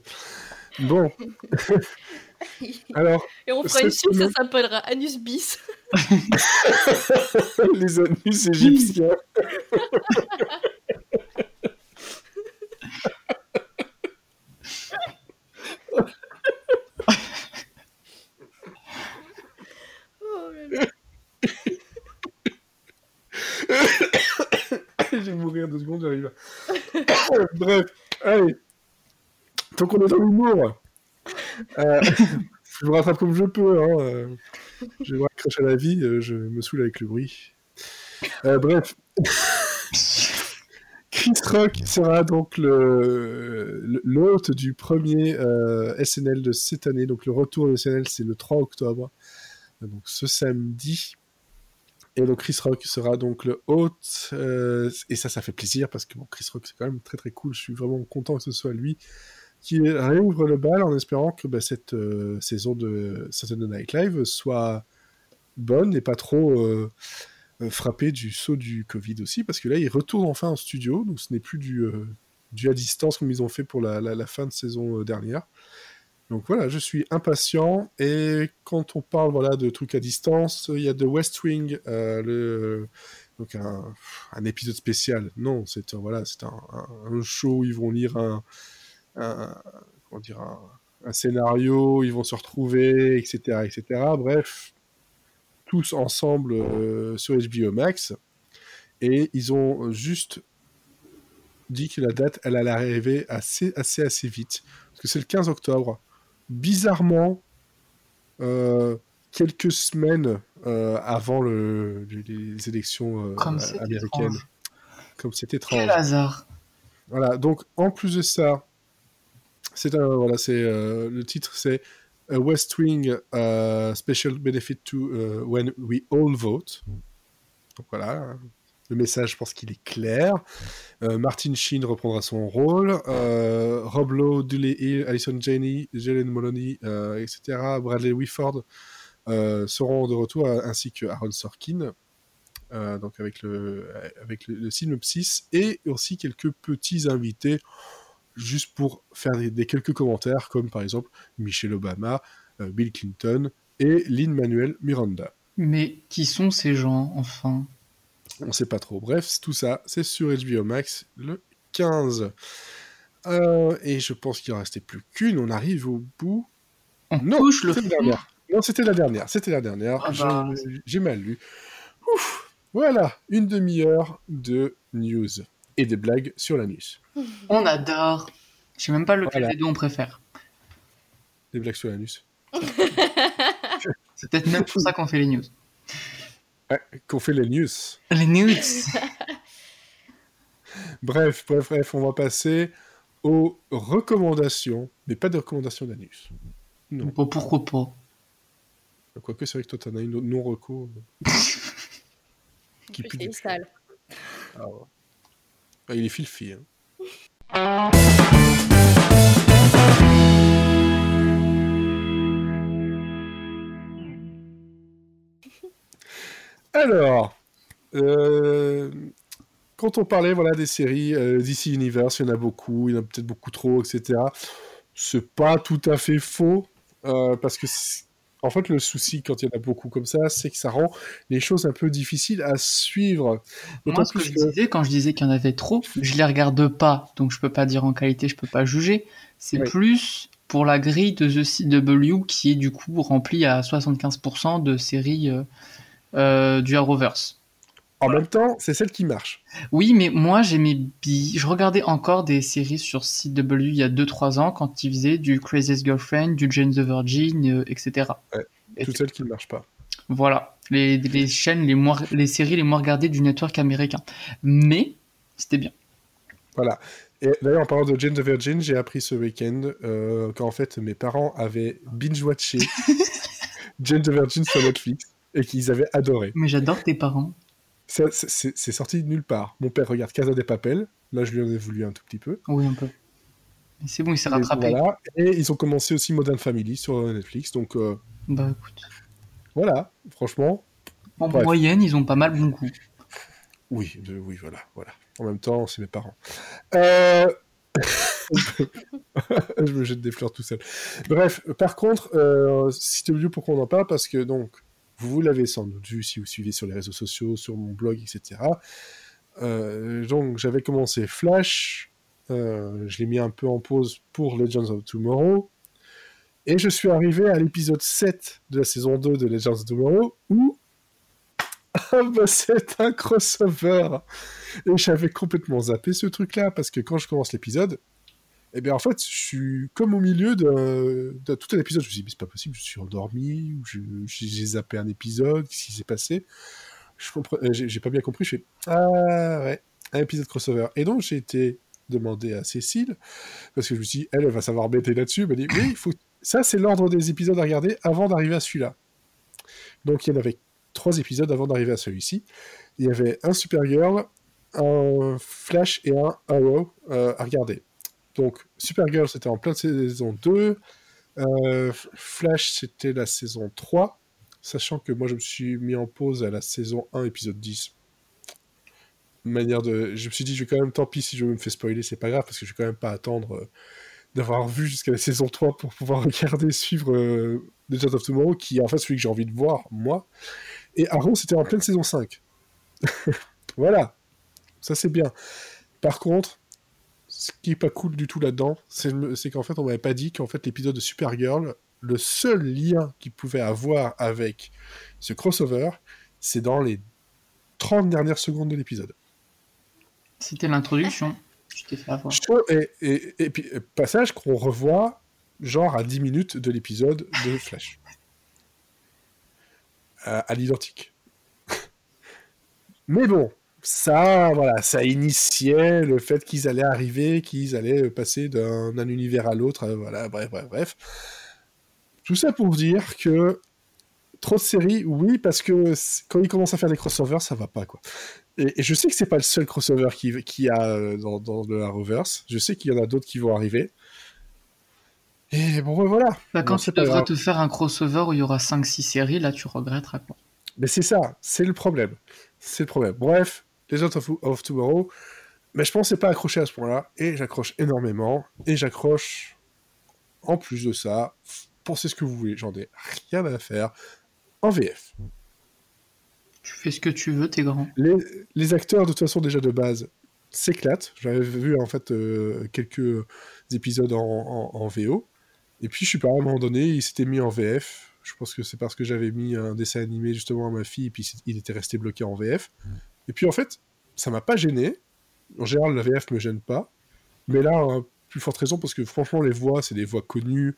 Bon. <laughs> <laughs> Alors,
Et on fera une suite, ça s'appellera Anus bis. <laughs>
Les anus égyptiens. oh <coughs> Je vais mourir deux secondes, j'arrive. <coughs> Bref, allez. Tant qu'on est dans l'humour. Euh, <laughs> je me rattrape comme je peux. Hein. Euh, je vais accrocher à la vie, euh, je me saoule avec le bruit. bref. <laughs> Chris Rock sera donc l'hôte du premier SNL de cette année. Donc le retour de SNL, c'est le 3 octobre. Donc ce samedi. Et donc Chris Rock sera donc le hôte. et ça, ça fait plaisir parce que bon, Chris Rock, c'est quand même très très cool. Je suis vraiment content que ce soit lui qui réouvre le bal en espérant que bah, cette euh, saison de Saturday Night Live soit bonne et pas trop euh, euh, frappée du saut du Covid aussi, parce que là, ils retournent enfin en studio, donc ce n'est plus du, du à distance comme ils ont fait pour la, fin de saison dernière. Donc voilà, je suis impatient, et quand on parle voilà, de trucs à distance, il y a The West Wing, donc un, un, épisode spécial. Non, c'est voilà, c'est un, un, show où ils vont lire un, un, comment dire, un, scénario, ils vont se retrouver, etc., etc. Bref, tous ensemble euh, sur HBO Max. Et ils ont juste dit que la date, elle allait arriver assez, assez, assez vite. Parce que c'est le 15 octobre. Bizarrement, euh, quelques semaines euh, avant le, les élections américaines. Comme c'était étrange.
Quel hasard.
Voilà, donc en plus de ça, c'est un, voilà, c'est euh, le titre, c'est A West Wing uh, Special Benefit to When We All Vote. Donc voilà, le message, je pense qu'il est clair. Euh, Martin Sheen reprendra son rôle. Euh, Rob Lowe, Dudley Hill, Alison Janney, Jalen Moloney, etc. Bradley Whitford seront de retour, ainsi que Aaron Sorkin. donc avec le, avec le, le synopsis et aussi quelques petits invités juste pour faire des, quelques commentaires, comme par exemple Michelle Obama, euh, Bill Clinton et Lin-Manuel Miranda.
Mais qui sont ces gens, enfin?
On sait pas trop. Bref, tout ça, c'est sur HBO Max le 15. Euh, et je pense qu'il en restait plus qu'une. On arrive au bout.
On non, touche le
la dernière. Non, c'était la dernière. C'était la dernière. Ah bah. J'ai mal lu. Ouf. Voilà, une demi-heure de news et des blagues sur l'anus.
On adore. Je sais même pas lequel des deux on préfère.
Des blagues sur l'anus. <laughs>
C'est peut-être même pour ça qu'on fait les news.
Ouais, qu'on fait les news.
Les news. <laughs>
bref, bref, bref, on va passer aux recommandations, mais pas de recommandations d'anus.
Non. pourquoi pas
Quoique, c'est vrai que toi, t'en as une non-reco. <laughs>
qui pue sale.
Ah ouais. Ah, il est filfi. Hein. <laughs> Alors, euh, quand on parlait voilà, des séries euh, DC Universe, il y en a beaucoup, il y en a peut-être beaucoup trop, etc. C'est pas tout à fait faux, euh, parce que en fait, le souci quand il y en a beaucoup comme ça, c'est que ça rend les choses un peu difficiles à suivre.
Moi, ce que, je disais quand je disais qu'il y en avait trop, je les regarde pas, donc je peux pas dire en qualité, je peux pas juger. C'est plus pour la grille de The CW qui est du coup remplie à 75% de séries euh, euh, du Arrowverse.
En même temps, c'est celle qui marche.
Oui, mais moi, j'aimais bien. Je regardais encore des séries sur CW il y a 2-3 ans quand ils faisaient du Craziest Girlfriend, du Jane the Virgin, euh, etc.
Ouais, toutes celles qui ne marchent pas.
Voilà, les, les chaînes, les, moins, les séries les moins regardées du network américain. Mais c'était bien.
Voilà. Et d'ailleurs, en parlant de Jane the Virgin, j'ai appris ce week-end euh, qu'en fait, mes parents avaient binge-watché <laughs> Jane the Virgin sur Netflix et qu'ils avaient adoré.
Mais j'adore tes parents.
C'est sorti de nulle part. Mon père regarde Casa des Papel. Là, je lui en ai voulu un tout petit peu.
Oui, un peu. C'est bon, il s'est rattrapé.
Et, ils ont commencé aussi Modern Family sur Netflix. Donc, euh,
bah écoute.
Voilà, franchement.
En moyenne, ils ont pas mal bon goût.
Oui, oui, voilà, voilà. En même temps, c'est mes parents. Euh, <laughs> je me jette des fleurs tout seul. Bref, par contre, euh, lieu pour qu'on en parle? Parce que donc, vous l'avez sans doute vu si vous suivez sur les réseaux sociaux, sur mon blog, etc. Euh, donc j'avais commencé Flash, euh, je l'ai mis un peu en pause pour Legends of Tomorrow, et je suis arrivé à l'épisode 7 de la saison 2 de Legends of Tomorrow, où <laughs> ah bah, c'est un crossover Et j'avais complètement zappé ce truc-là, parce que quand je commence l'épisode, Et bien en fait, je suis comme au milieu de, tout un épisode. Je me suis dit, mais c'est pas possible, je suis endormi, ou j'ai zappé un épisode, qu'est-ce qui s'est passé? Je euh, j'ai pas bien compris, je fais, ah ouais, un épisode crossover. Et donc j'ai été demandé à Cécile, parce que je me suis dit, elle, elle va savoir bêter là-dessus, elle m'a dit, oui, il faut... ça c'est l'ordre des épisodes à regarder avant d'arriver à celui-là. Donc il y en avait trois épisodes avant d'arriver à celui-ci. Il y avait un Supergirl, un Flash et un Arrow euh, à regarder. Donc, Supergirl, c'était en pleine saison 2. Euh, Flash, c'était la saison 3. Sachant que moi, je me suis mis en pause à la saison 1, épisode 10. Manière de... Je me suis dit, je vais quand même, tant pis si je me fais spoiler, c'est pas grave, parce que je vais quand même pas attendre euh, d'avoir vu jusqu'à la saison 3 pour pouvoir <laughs> regarder, suivre euh, The of Tomorrow, qui est en fait celui que j'ai envie de voir, moi. Et Arrow, c'était en pleine saison 5. <laughs> voilà. Ça, c'est bien. Par contre, ce qui est pas cool du tout là-dedans, c'est qu'en fait, on m'avait pas dit qu'en fait, l'épisode de Supergirl, le seul lien qu'il pouvait avoir avec ce crossover, c'est dans les 30 dernières secondes de l'épisode.
C'était l'introduction. Avoir.
Et, et, puis, passage qu'on revoit, genre à 10 minutes de l'épisode de <laughs> Flash. à l'identique. <laughs> Mais bon, ça, voilà, ça initiait le fait qu'ils allaient arriver, qu'ils allaient passer d'un univers à l'autre, euh, voilà, bref, bref, bref. Tout ça pour dire que trop de séries, oui, parce que quand ils commencent à faire des crossovers, ça va pas, quoi. Et, je sais que c'est pas le seul crossover qui, qui a euh, dans, dans le Arrowverse. Je sais qu'il y en a d'autres qui vont arriver. Et bon, ben, voilà.
Bah, quand tu devras te faire un crossover où il y aura 5-6 séries, là, tu regretteras, quoi.
Mais c'est ça, c'est le problème. C'est le problème. Bref, les autres of, Tomorrow. Mais je pensais pas accrocher à ce point-là, et j'accroche énormément, et j'accroche en plus de ça, pensez ce que vous voulez, j'en ai rien à faire, en VF.
Tu fais ce que tu veux, t'es grand.
Les, acteurs, de toute façon, déjà de base, s'éclatent. J'avais vu en fait euh, quelques épisodes en, VO, et puis je suis pas à un moment donné, il s'était mis en VF. Je pense que c'est parce que j'avais mis un dessin animé justement à ma fille, et puis il était resté bloqué en VF. Et puis en fait, ça m'a pas gêné. En général, la VF me gêne pas. Mais là, hein, plus forte raison, parce que franchement, les voix, c'est des voix connues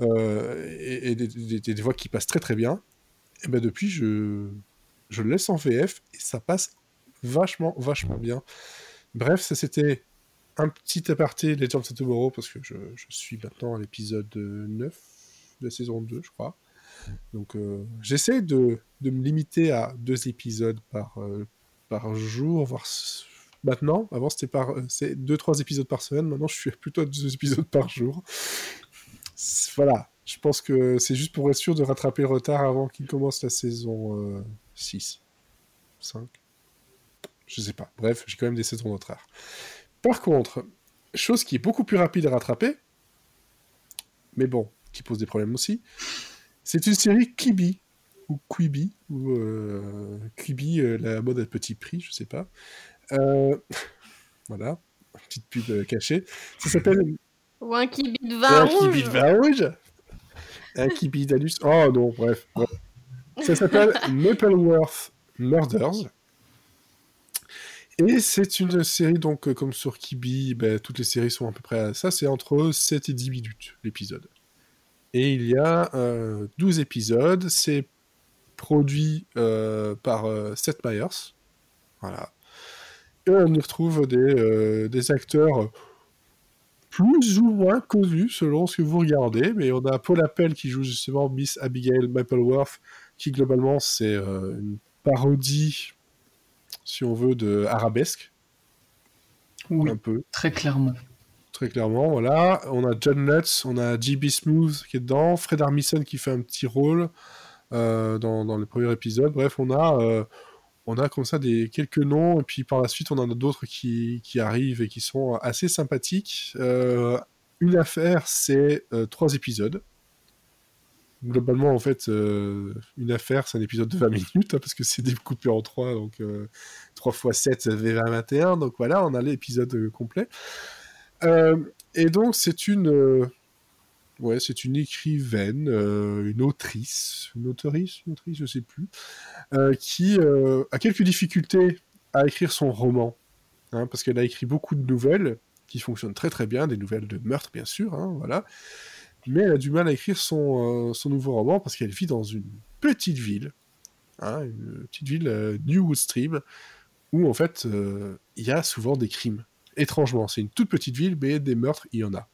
euh, et, des, voix qui passent très très bien. Et ben depuis, je, je le laisse en VF et ça passe vachement, vachement bien. Bref, ça c'était un petit aparté Legends of Tomorrow, parce que je, suis maintenant à l'épisode 9 de la saison 2, je crois. Donc euh, j'essaie de, de, me limiter à deux épisodes par, euh, par jour, voire maintenant. Avant, c'était par c'est deux trois épisodes par semaine. Maintenant, je suis plutôt à deux <laughs> épisodes par jour. Voilà. Je pense que c'est juste pour être sûr de rattraper le retard avant qu'il commence la saison 6. Euh, 5. Je sais pas. Bref, j'ai quand même des saisons de retard. Par contre, chose qui est beaucoup plus rapide à rattraper, mais bon, qui pose des problèmes aussi, c'est une série Kibi ou Quibi, ou euh, Quibi, euh, la mode à petit prix, je sais pas. Euh, <laughs> voilà, petite pub cachée. Ça s'appelle.
Ou un Kibi de vin rouge.
Un Kibi de vin rouge. Un Kibi d'Alus. Oh non, bref. Ça s'appelle <laughs> Mapleworth Murders. Et c'est une série, donc, comme sur Kibi, ben, toutes les séries sont à peu près à ça, c'est entre 7 et 10 minutes l'épisode. Et il y a 12 épisodes, c'est produit euh, par euh, Seth Meyers. Voilà. Et on y retrouve des, euh, des acteurs plus ou moins connus selon ce que vous regardez, mais on a Paul Appel qui joue justement Miss Abigail Mapleworth, qui globalement c'est une parodie, si on veut, de arabesque.
Oui, un peu. Très clairement.
Très clairement, voilà. On a John Lutz, on a J.B. Smooth qui est dedans, Fred Armisen qui fait un petit rôle. Euh, dans, les premiers épisodes. Bref, on a, euh, on a comme ça des, quelques noms, et puis par la suite, on en a d'autres qui, qui arrivent et qui sont assez sympathiques. Euh, une affaire, c'est trois épisodes. Globalement, en fait, une affaire, c'est un épisode de 20 <laughs> minutes, hein, parce que c'est découpé en trois, donc 3 x 7, ça fait 21, donc voilà, on a l'épisode complet. et donc, c'est une Ouais, c'est une écrivaine, euh, une autrice, une autrice, une autrice, je sais plus, euh, qui euh, a quelques difficultés à écrire son roman, hein, parce qu'elle a écrit beaucoup de nouvelles, qui fonctionnent très très bien, des nouvelles de meurtre bien sûr, hein, voilà. Mais elle a du mal à écrire son, son nouveau roman parce qu'elle vit dans une petite ville, hein, une petite ville New Woodstream, où en fait il y a souvent des crimes. Étrangement, c'est une toute petite ville, mais des meurtres, il y en a.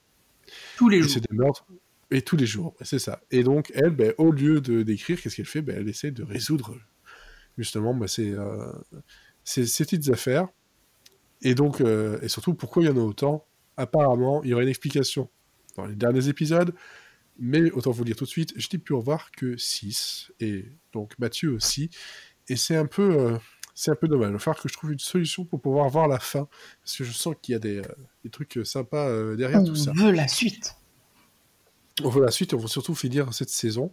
Tous les jours.
C'est des meurtres et tous les jours, c'est ça. Et donc, elle, ben, au lieu de d'écrire, qu'est-ce qu'elle fait? Ben, Elle essaie de résoudre justement ben, ces, euh, ces, petites affaires. Et donc, euh, et surtout, pourquoi il y en a autant? Apparemment, il y aurait une explication dans les derniers épisodes, mais autant vous le dire tout de suite, je n'ai pu en voir que 6, et donc Mathieu aussi. Et c'est un peu. Euh, c'est un peu dommage. Il va falloir que je trouve une solution pour pouvoir voir la fin. Parce que je sens qu'il y a des, des trucs sympas derrière tout ça.
On veut la suite
on veut la suite et on veut surtout finir cette saison.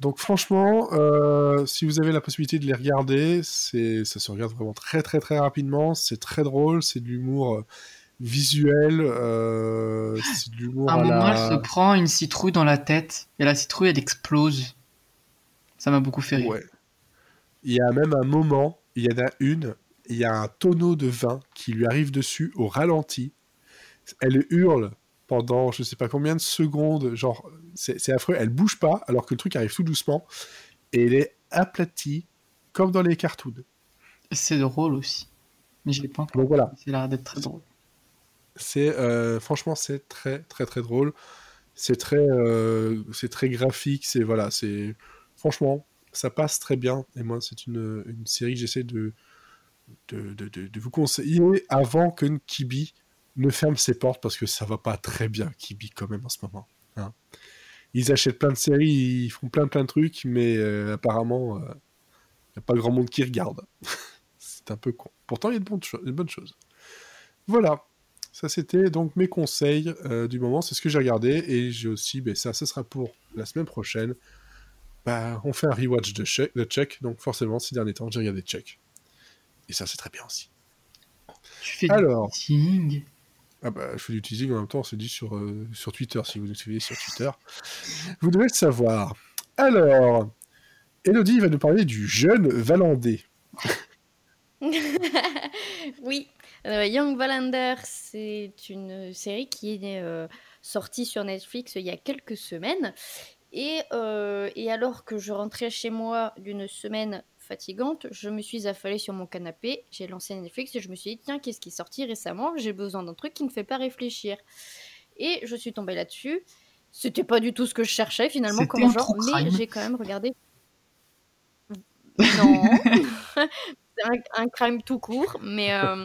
Donc franchement, euh, si vous avez la possibilité de les regarder, c'est ça se regarde vraiment très très très rapidement. C'est très drôle, c'est de l'humour euh, visuel, euh, c'est de l'humour.
À un moment, elle se prend une citrouille dans la tête et la citrouille elle explose. Ça m'a beaucoup fait rire. Ouais.
Il y a même un moment, il y en a une, il y a un tonneau de vin qui lui arrive dessus au ralenti. Elle hurle pendant je sais pas combien de secondes, genre c'est affreux, elle bouge pas alors que le truc arrive tout doucement et elle est aplatie comme dans les cartoons.
C'est drôle aussi, mais je l'ai pas.
Donc voilà.
C'est l'air d'être très drôle.
C'est euh, franchement c'est très très très drôle. C'est très euh, c'est très graphique. C'est voilà c'est franchement ça passe très bien. Et moi c'est une, série que j'essaie de vous conseiller avant que Kibi ne ferme ses portes parce que ça va pas très bien, Kibi, quand même, en ce moment. Hein. Ils achètent plein de séries, ils font plein plein de trucs, mais euh, apparemment, il euh, n'y a pas grand monde qui regarde. <laughs> c'est un peu con. Pourtant, il y a de bonnes, de bonnes choses. Voilà. Ça, c'était donc mes conseils euh, du moment. C'est ce que j'ai regardé. Et j'ai aussi, ben, ça, ce sera pour la semaine prochaine. Bah, on fait un rewatch de, check, de check. Donc, forcément, ces derniers temps, j'ai regardé check. Et ça, c'est très bien aussi.
Tu fais Alors,
ah bah, je fais du teasing en même temps, on se dit sur, euh, sur Twitter, si vous nous suivez sur Twitter. Vous devez le savoir. Alors, Elodie va nous parler du jeune Valandé. <laughs>
oui, euh, Young Valander, c'est une série qui est euh, sortie sur Netflix il y a quelques semaines. Et, et alors que je rentrais chez moi d'une semaine fatigante, je me suis affalée sur mon canapé, j'ai lancé Netflix et je me suis dit, tiens, qu'est-ce qui est sorti récemment? J'ai besoin d'un truc qui ne fait pas réfléchir. Et je suis tombée là-dessus. C'était pas du tout ce que je cherchais finalement comme genre, mais j'ai quand même regardé. <laughs> Non, c'est un, crime tout court, mais euh,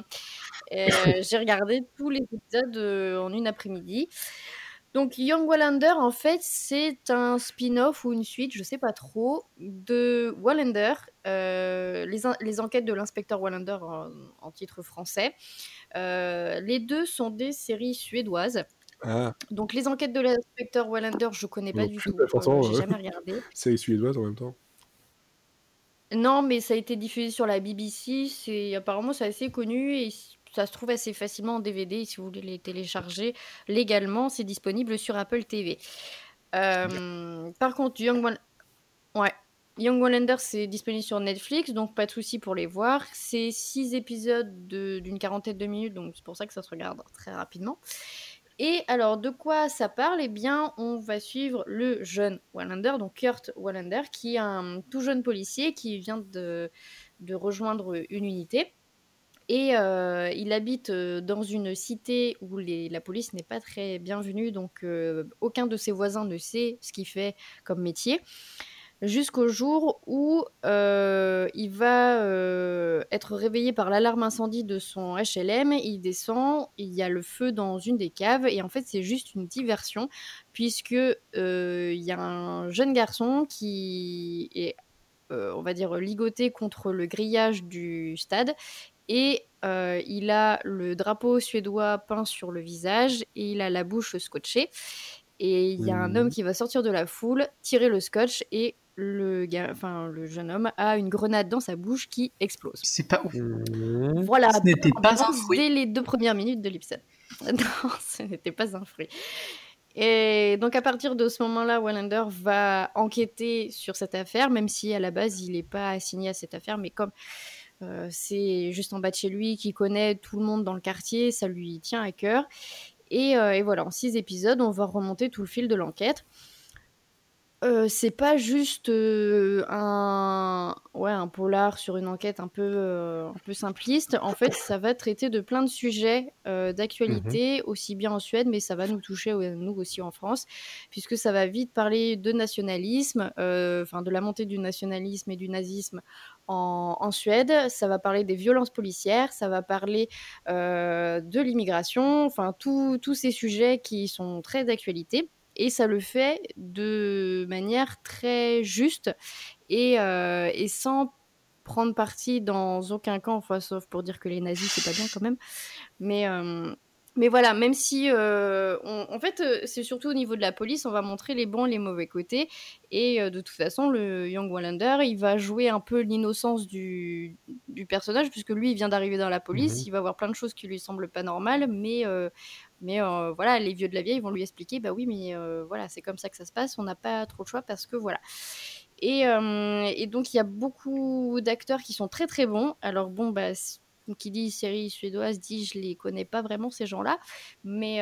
euh, j'ai regardé tous les épisodes euh, en une après-midi. Donc Young Wallander, en fait, c'est un spin-off ou une suite, je sais pas trop, de Wallander, euh, les, enquêtes de l'inspecteur Wallander en, titre français. Euh, les deux sont des séries suédoises. Ah. Donc les enquêtes de l'inspecteur Wallander, je connais pas du tout. Euh, j'ai jamais regardé. <laughs>
Série suédoise en même temps.
Non, mais ça a été diffusé sur la BBC. C'est apparemment c'est assez connu et ça se trouve assez facilement en DVD. Si vous voulez les télécharger légalement, c'est disponible sur Apple TV. Euh, par contre, Young, ouais. Young Wallender, c'est disponible sur Netflix, donc pas de souci pour les voir. C'est six épisodes d'une quarantaine de minutes, donc c'est pour ça que ça se regarde très rapidement. Et alors, de quoi ça parle? Eh bien, on va suivre le jeune Wallander, donc Kurt Wallander, qui est un tout jeune policier qui vient de, de rejoindre une unité. Et euh, il habite euh, dans une cité où la police n'est pas très bienvenue, donc euh, aucun de ses voisins ne sait ce qu'il fait comme métier. Jusqu'au jour où il va être réveillé par l'alarme incendie de son HLM, il descend, il y a le feu dans une des caves, et en fait c'est juste une diversion, puisque il y a un jeune garçon qui est on va dire, ligoté contre le grillage du stade et euh, il a le drapeau suédois peint sur le visage et il a la bouche scotchée. Et il y a un homme qui va sortir de la foule, tirer le scotch et le, enfin, le jeune homme a une grenade dans sa bouche qui explose.
C'est pas ouf.
Mmh. Voilà. Ce n'était pas un fruit. Dès les deux premières minutes de l'épisode. <laughs> non, ce n'était pas un fruit. Et donc à partir de ce moment-là, Wallander va enquêter sur cette affaire, même si à la base il n'est pas assigné à cette affaire, mais comme c'est juste en bas de chez lui, qui connaît tout le monde dans le quartier, ça lui tient à cœur. Et, et voilà, en six épisodes, on va remonter tout le fil de l'enquête. Euh, c'est pas juste euh, un, ouais, un polar sur une enquête un peu, euh, un peu simpliste. En fait, ça va traiter de plein de sujets d'actualité, mmh aussi bien en Suède, mais ça va nous toucher, nous aussi en France, puisque ça va vite parler de nationalisme, enfin de la montée du nationalisme et du nazisme en, Suède. Ça va parler des violences policières, ça va parler de l'immigration, enfin tous ces sujets qui sont très d'actualité et ça le fait de manière très juste et, euh, et sans prendre parti dans aucun camp, enfin, sauf pour dire que les nazis c'est pas bien quand même. Mais euh, mais voilà, même si, euh, en fait, c'est surtout au niveau de la police, on va montrer les bons, les mauvais côtés. Et de toute façon, le Young Wallander, il va jouer un peu l'innocence du, du, personnage, puisque lui, il vient d'arriver dans la police, mmh il va voir plein de choses qui lui semblent pas normales, mais mais euh, voilà, les vieux de la vieille vont lui expliquer, bah oui, mais euh, voilà, c'est comme ça que ça se passe, on n'a pas trop de choix parce que voilà. Et, euh, et donc il y a beaucoup d'acteurs qui sont très très bons. Alors bon, bah qui dit série suédoise dit je les connais pas vraiment ces gens-là, mais,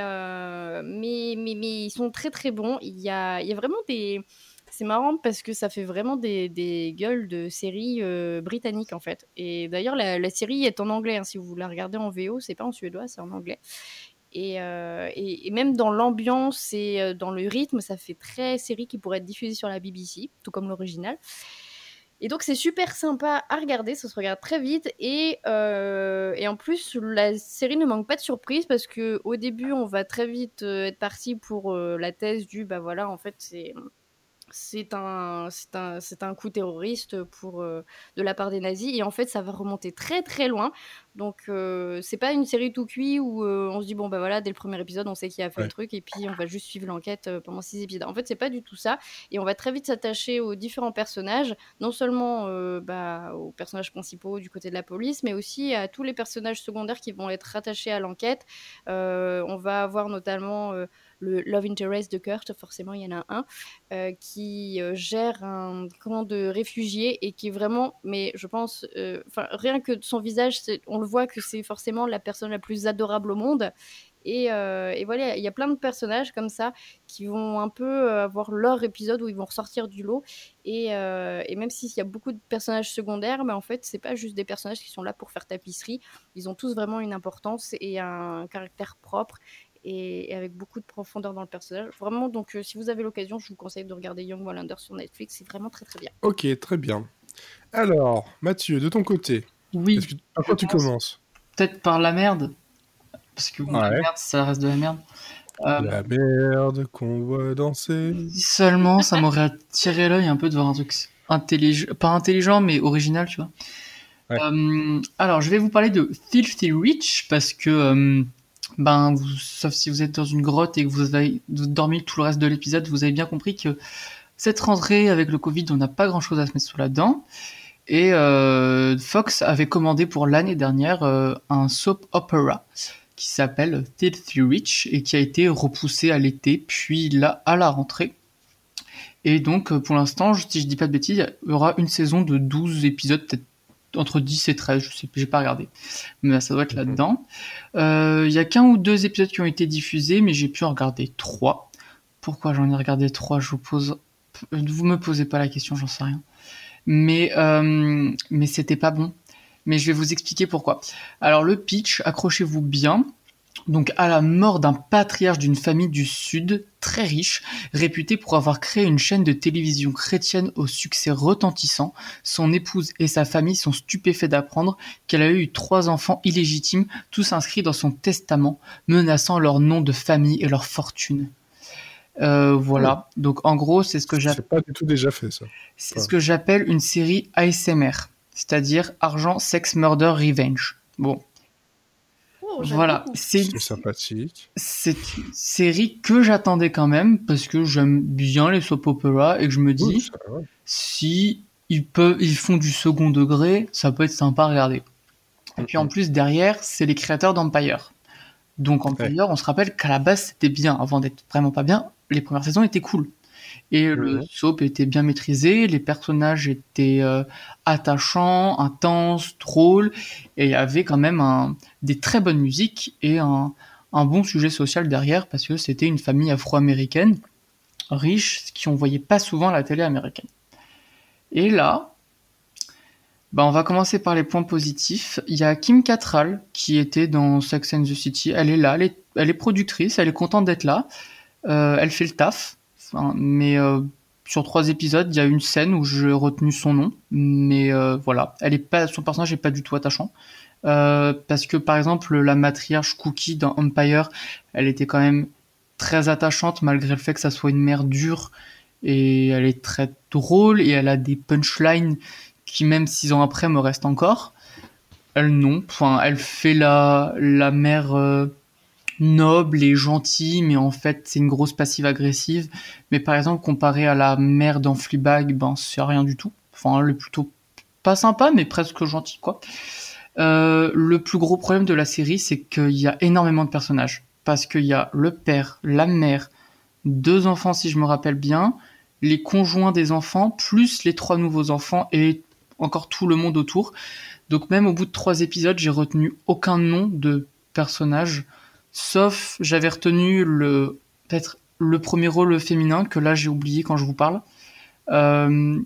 mais, mais, mais, ils sont très très bons. Il y a, il y a vraiment des. C'est marrant parce que ça fait vraiment des, des gueules de séries britanniques en fait. Et d'ailleurs, la, série est en anglais. Hein, si vous la regardez en VO, c'est pas en suédois, c'est en anglais. Euh, et, et, même dans l'ambiance et euh, dans le rythme, ça fait très série qui pourrait être diffusée sur la BBC, tout comme l'original. Et donc c'est super sympa à regarder, ça se regarde très vite. Et, euh, et en plus la série ne manque pas de surprise parce que au début on va très vite être parti pour la thèse du bah voilà en fait c'est c'est un, c'est un, c'est un coup terroriste pour, euh, de la part des nazis. Et en fait, ça va remonter très très loin. Donc, euh, c'est pas une série tout cuit où euh, on se dit, bon, bah voilà, dès le premier épisode, on sait qui a fait le truc et puis on va juste suivre l'enquête pendant six épisodes. En fait, c'est pas du tout ça. Et on va très vite s'attacher aux différents personnages, non seulement bah, aux personnages principaux du côté de la police, mais aussi à tous les personnages secondaires qui vont être rattachés à l'enquête. on va avoir notamment le love interest de Kurt, forcément il y en a un, euh, qui euh, gère un camp de réfugiés et qui est vraiment, mais je pense, euh, rien que son visage, on le voit que c'est forcément la personne la plus adorable au monde. Et, et, voilà, il y a plein de personnages comme ça qui vont un peu avoir leur épisode où ils vont ressortir du lot. Et, et même s'il y a beaucoup de personnages secondaires, mais en fait, c'est pas juste des personnages qui sont là pour faire tapisserie. Ils ont tous vraiment une importance et un caractère propre et, avec beaucoup de profondeur dans le personnage. Vraiment, donc euh, si vous avez l'occasion, je vous conseille de regarder Young Wallander sur Netflix, c'est vraiment très très bien.
Ok, très bien. Alors, Mathieu, de ton côté,
oui.
par quoi tu commences?
Peut-être par la merde, parce que la merde, ça reste de la merde.
Euh, la merde qu'on voit danser.
Seulement, ça m'aurait attiré l'œil un peu de voir un truc intelligent, pas intelligent, mais original, tu vois. Euh, alors, je vais vous parler de Filthy Rich parce que ben, sauf si vous êtes dans une grotte et que vous avez dormi tout le reste de l'épisode, vous avez bien compris que cette rentrée avec le Covid, on n'a pas grand chose à se mettre sous la dent. Et euh, Fox avait commandé pour l'année dernière euh, un soap opera qui s'appelle Filthy Rich et qui a été repoussé à l'été, puis là à la rentrée. Et donc pour l'instant, si je dis pas de bêtises, il y aura une saison de 12 épisodes, peut-être entre 10 et 13, je sais, j'ai pas regardé, mais ça doit être mhm. là-dedans. Euh, il y a qu'un ou deux épisodes qui ont été diffusés, mais j'ai pu en regarder trois. Pourquoi j'en ai regardé trois Je vous pose, vous me posez pas la question, j'en sais rien. Mais euh, mais c'était pas bon. Mais je vais vous expliquer pourquoi. Alors le pitch, accrochez-vous bien. Donc à la mort d'un patriarche d'une famille du Sud très riche, réputé pour avoir créé une chaîne de télévision chrétienne au succès retentissant, son épouse et sa famille sont stupéfaits d'apprendre qu'elle a eu trois enfants illégitimes, tous inscrits dans son testament, menaçant leur nom de famille et leur fortune. Euh, voilà. Donc en gros, c'est ce que j'appelle.
C'est pas du tout déjà fait ça.
C'est ce que j'appelle une série ASMR, c'est-à-dire argent, sex, murder, revenge. Bon, voilà,
c'est sympathique.
C'est une série que j'attendais quand même parce que j'aime bien les soap opera et que je me dis si ils peuvent, ils font du second degré, ça peut être sympa à regarder. Et puis en plus derrière, c'est les créateurs d'Empire. Donc Empire, on se rappelle qu'à la base c'était bien avant d'être vraiment pas bien. Les premières saisons étaient cool. Et le soap était bien maîtrisé, les personnages étaient euh, attachants, intenses, drôles, et il y avait quand même un, des très bonnes musiques et un, un bon sujet social derrière, parce que c'était une famille afro-américaine riche, ce qu'on voyait pas souvent à la télé américaine. Et là, bah on va commencer par les points positifs. Il y a Kim Cattrall qui était dans Sex and the City. Elle est là, elle est, elle est productrice, elle est contente d'être là. Euh, elle fait le taf. Mais euh, sur trois épisodes, il y a une scène où j'ai retenu son nom. Mais euh, voilà, elle est pas, son personnage est pas du tout attachant. parce que par exemple, la matriarche Cookie dans Empire, elle était quand même très attachante malgré le fait que ça soit une mère dure et elle est très drôle et elle a des punchlines qui même six ans après me reste encore. Elle non, enfin elle fait la la mère euh, noble et gentille, mais en fait c'est une grosse passive agressive. Mais par exemple comparé à la mère dans Fleabag, ben c'est rien du tout. Enfin elle est plutôt pas sympa, mais presque gentille quoi. Euh, le plus gros problème de la série, c'est qu'il y a énormément de personnages. Parce qu'il y a le père, la mère, deux enfants si je me rappelle bien, les conjoints des enfants, plus les trois nouveaux enfants et encore tout le monde autour. Donc même au bout de trois épisodes, j'ai retenu aucun nom de personnage, sauf j'avais retenu le peut-être le premier rôle féminin que là j'ai oublié quand je vous parle. Euh,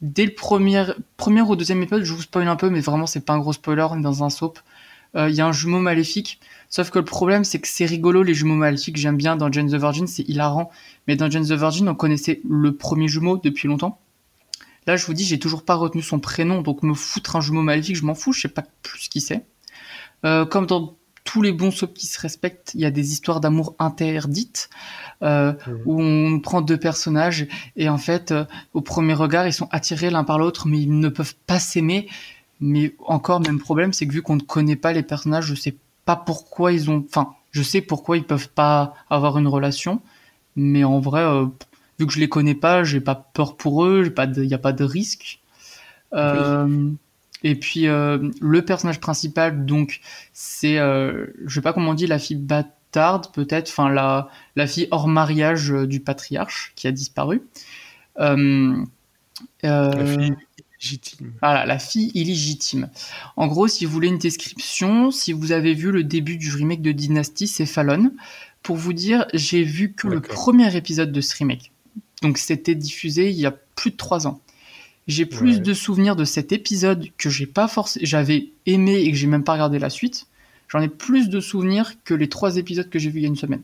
dès le premier, premier ou deuxième épisode, je vous spoil un peu, mais vraiment c'est pas un gros spoiler, on est dans un soap. Euh, il y a un jumeau maléfique, sauf que le problème c'est que c'est rigolo les jumeaux maléfiques, j'aime bien dans Jane the Virgin, c'est hilarant, mais dans Jane the Virgin on connaissait le premier jumeau depuis longtemps. Là, je vous dis, j'ai toujours pas retenu son prénom, donc me foutre un jumeau maléfique, je m'en fous, je sais pas plus qui c'est. Euh, comme dans tous les bons soaps qui se respectent, il y a des histoires d'amour interdites euh, où on prend deux personnages et en fait, euh, au premier regard, ils sont attirés l'un par l'autre, mais ils ne peuvent pas s'aimer. Mais encore, même problème, c'est que vu qu'on ne connaît pas les personnages, je sais pas pourquoi ils ont. Enfin, je sais pourquoi ils peuvent pas avoir une relation, mais en vrai, vu que je les connais pas, j'ai pas peur pour eux, il n'y a pas de risque. Euh, et puis euh, le personnage principal, donc c'est, euh, je sais pas comment on dit, la fille bâtarde peut-être, enfin la la fille hors mariage du patriarche qui a disparu.
la fille illégitime.
Voilà, la fille illégitime. En gros, si vous voulez une description, si vous avez vu le début du remake de Dynasty, c'est Fallon. Pour vous dire, j'ai vu que le premier épisode de ce remake. Donc c'était diffusé il y a plus de trois ans. J'ai plus de souvenirs de cet épisode que j'ai pas forcément, j'avais aimé et que j'ai même pas regardé la suite. J'en ai plus de souvenirs que les trois épisodes que j'ai vus il y a une semaine.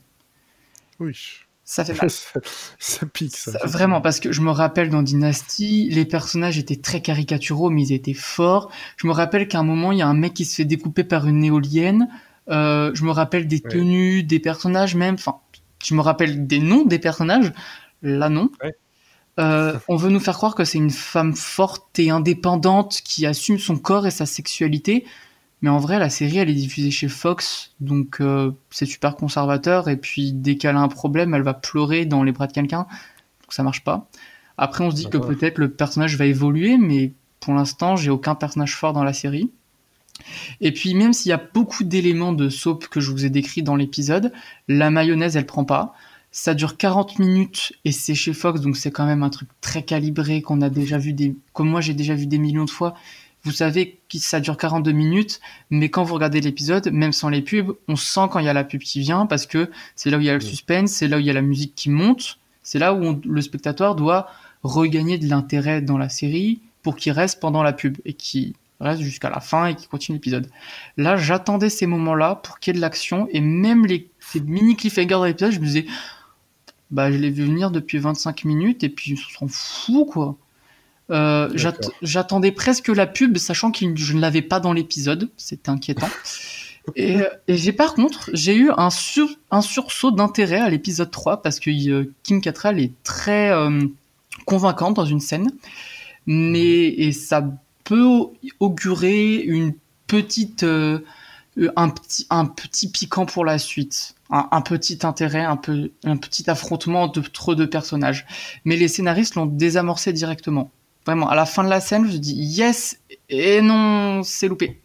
Oui.
Ça fait mal. <laughs>
ça, pique, ça.
vraiment, parce que je me rappelle dans Dynasty, les personnages étaient très caricaturaux, mais ils étaient forts. Je me rappelle qu'à un moment, il y a un mec qui se fait découper par une éolienne. Euh, je me rappelle des tenues, des personnages même. Enfin, je me rappelle des noms des personnages. Là, non. Euh, on veut nous faire croire que c'est une femme forte et indépendante qui assume son corps et sa sexualité. Mais en vrai, la série, elle est diffusée chez Fox, donc euh, c'est super conservateur. Et puis, dès qu'elle a un problème, elle va pleurer dans les bras de quelqu'un. Donc ça marche pas. Après, on se dit que peut-être le personnage va évoluer, mais pour l'instant, j'ai aucun personnage fort dans la série. Et puis, même s'il y a beaucoup d'éléments de soap que je vous ai décrits dans l'épisode, la mayonnaise, elle prend pas. Ça dure 40 minutes et c'est chez Fox, donc c'est quand même un truc très calibré qu'on a déjà vu des, comme moi j'ai déjà vu des millions de fois. Vous savez que ça dure 42 minutes, mais quand vous regardez l'épisode, même sans les pubs, on sent quand il y a la pub qui vient parce que c'est là où il y a le suspense, c'est là où il y a la musique qui monte, c'est là où le spectateur doit regagner de l'intérêt dans la série pour qu'il reste pendant la pub et qui reste jusqu'à la fin et qui continue l'épisode. Là, j'attendais ces moments-là pour qu'il y ait de l'action et même les ces mini cliffhangers dans l'épisode, je me disais bah, je l'ai vu venir depuis 25 minutes et puis on s'en fout quoi. Euh, j'attendais presque la pub, sachant que je ne l'avais pas dans l'épisode. C'était inquiétant. <laughs> et, j'ai par contre, j'ai eu un, un sursaut d'intérêt à l'épisode 3 parce que euh, Kim Cattrall est très euh, convaincante dans une scène. Mais, et ça peut augurer une petite, un, petit, un petit piquant pour la suite un, petit intérêt, un, petit affrontement entre trop de personnages. Mais les scénaristes l'ont désamorcé directement. Vraiment, à la fin de la scène, je dis yes, et non, c'est loupé.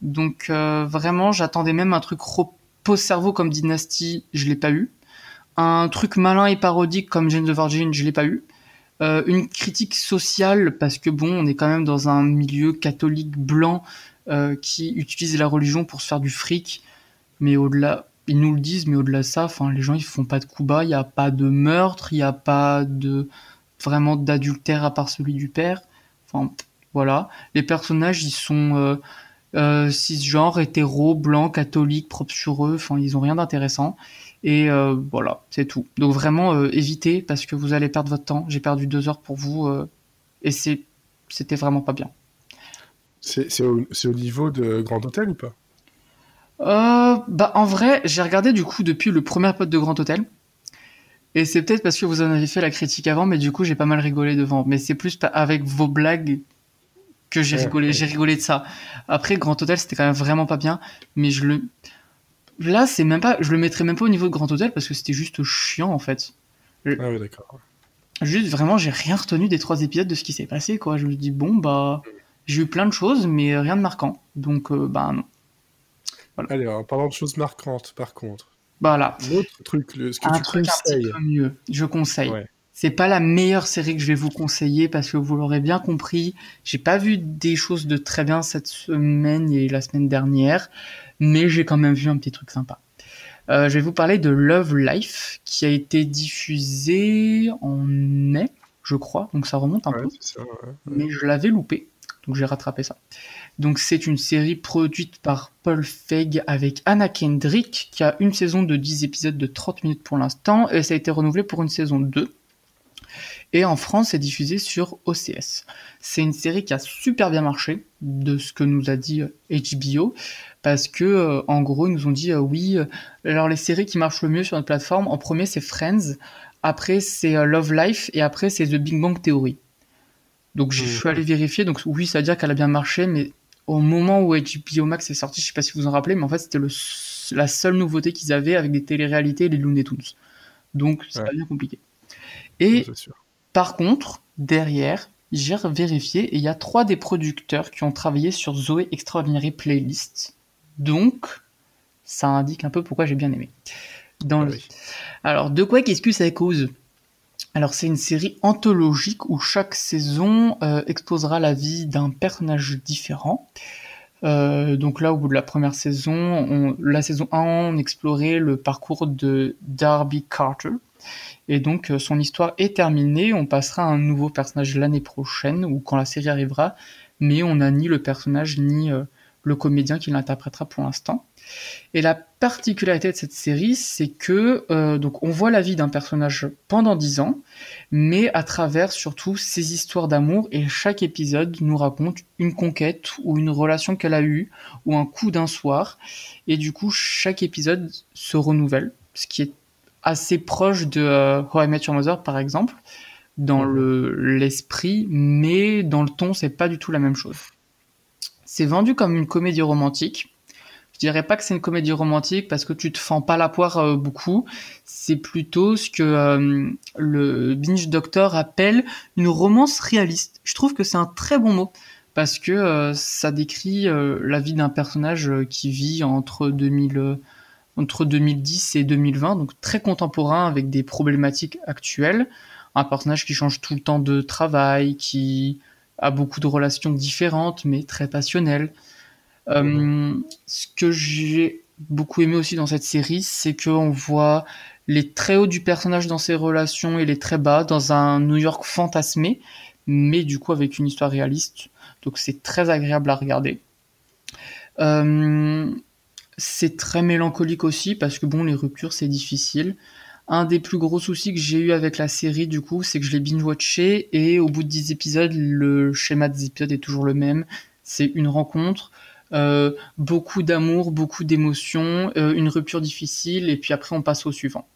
Donc euh, vraiment, j'attendais même un truc repos cerveau comme Dynasty, je l'ai pas eu. Un truc malin et parodique comme Jane the Virgin, je l'ai pas eu. Euh, une critique sociale parce que bon, on est quand même dans un milieu catholique blanc euh, qui utilise la religion pour se faire du fric. Mais au-delà, ils nous le disent, mais au-delà de ça, enfin, les gens ils font pas de coups bas, il n'y a pas de meurtre, il n'y a pas de vraiment d'adultère à part celui du père. Enfin, voilà. Les personnages, ils sont euh, euh, cisgenres, hétéros, blancs, catholiques, propres sur eux. Enfin, ils ont rien d'intéressant. Et euh, voilà, c'est tout. Donc vraiment, euh, évitez parce que vous allez perdre votre temps. J'ai perdu deux heures pour vous euh, et c'est, c'était vraiment pas bien.
C'est, au, au, niveau de Grand Hôtel ou pas?
Bah en vrai, j'ai regardé du coup depuis le premier pote de Grand Hôtel. Et c'est peut-être parce que vous en avez fait la critique avant, mais du coup j'ai pas mal rigolé devant. Mais c'est plus avec vos blagues que j'ai rigolé. J'ai rigolé de ça. Après Grand Hôtel, c'était quand même vraiment pas bien, mais je le Là, c'est même pas, je le mettrais même pas au niveau de Grand Hôtel parce que c'était juste chiant en fait.
Ah oui, d'accord.
Juste vraiment, j'ai rien retenu des trois épisodes de ce qui s'est passé quoi. Je me dis bon bah, j'ai eu plein de choses mais rien de marquant. Donc euh, bah non.
Voilà. Allez, en parlant de choses marquantes par contre.
Voilà.
L'autre truc, le, ce que
un
tu
truc
conseilles.
un peu mieux. Je conseille. C'est pas la meilleure série que je vais vous conseiller parce que vous l'aurez bien compris. J'ai pas vu des choses de très bien cette semaine et la semaine dernière mais j'ai quand même vu un petit truc sympa. Euh, je vais vous parler de Love Life, qui a été diffusé en mai, je crois, donc ça remonte un peu. Mais je l'avais loupé, donc j'ai rattrapé ça. Donc c'est une série produite par Paul Feig avec Anna Kendrick, qui a une saison de 10 épisodes de 30 minutes pour l'instant, et ça a été renouvelé pour une saison 2. Et en France, c'est diffusé sur OCS. C'est une série qui a super bien marché, de ce que nous a dit HBO, parce que euh, en gros, ils nous ont dit euh, oui, euh, alors les séries qui marchent le mieux sur notre plateforme, en premier c'est Friends, après c'est Love Life, et après c'est The Big Bang Theory. Donc je suis allé vérifier, donc oui, ça veut dire qu'elle a bien marché, mais au moment où HBO Max est sorti, je sais pas si vous en rappelez, mais en fait c'était la seule nouveauté qu'ils avaient avec des téléréalités et les Looney Tunes. Donc c'est pas bien compliqué. Et par contre, derrière, j'ai vérifié et il y a trois des producteurs qui ont travaillé sur Zoé Extraordinary Playlist. Donc, ça indique un peu pourquoi j'ai bien aimé. Dans le... Alors, de quoi qu'est-ce que ça cause? Alors c'est une série anthologique où chaque saison euh, exposera la vie d'un personnage différent. Euh, donc là, au bout de la première saison, on, la saison 1, on explorait le parcours de Darby Carter, et donc euh, son histoire est terminée, on passera à un nouveau personnage l'année prochaine ou quand la série arrivera, mais on n'a ni le personnage ni euh, le comédien qui l'interprétera pour l'instant. Et la particularité de cette série, c'est que euh, donc on voit la vie d'un personnage pendant dix ans, mais à travers surtout ses histoires d'amour et chaque épisode nous raconte une conquête ou une relation qu'elle a eue ou un coup d'un soir. Et du coup, chaque épisode se renouvelle, ce qui est assez proche de euh, How I Met Your Mother par exemple dans le l'esprit mais dans le ton c'est pas du tout la même chose c'est vendu comme une comédie romantique. Je dirais pas que c'est une comédie romantique parce que tu te fends pas la poire euh, beaucoup. C'est plutôt ce que euh, le binge doctor appelle une romance réaliste. Je trouve que c'est un très bon mot parce que ça décrit la vie d'un personnage qui vit entre 2000 entre 2010 et 2020, donc très contemporain avec des problématiques actuelles. Un personnage qui change tout le temps de travail, qui a beaucoup de relations différentes, mais très passionnelles. Euh, ce que j'ai beaucoup aimé aussi dans cette série, c'est qu'on voit les très hauts du personnage dans ses relations et les très bas dans un New York fantasmé, mais du coup avec une histoire réaliste. Donc c'est très agréable à regarder. Euh, c'est très mélancolique aussi parce que bon, les ruptures c'est difficile. Un des plus gros soucis que j'ai eu avec la série du coup, c'est que je l'ai binge-watché et au bout de 10 épisodes, le schéma des épisodes est toujours le même. C'est une rencontre, euh, beaucoup d'amour, beaucoup d'émotions, euh, une rupture difficile et puis après on passe au suivant.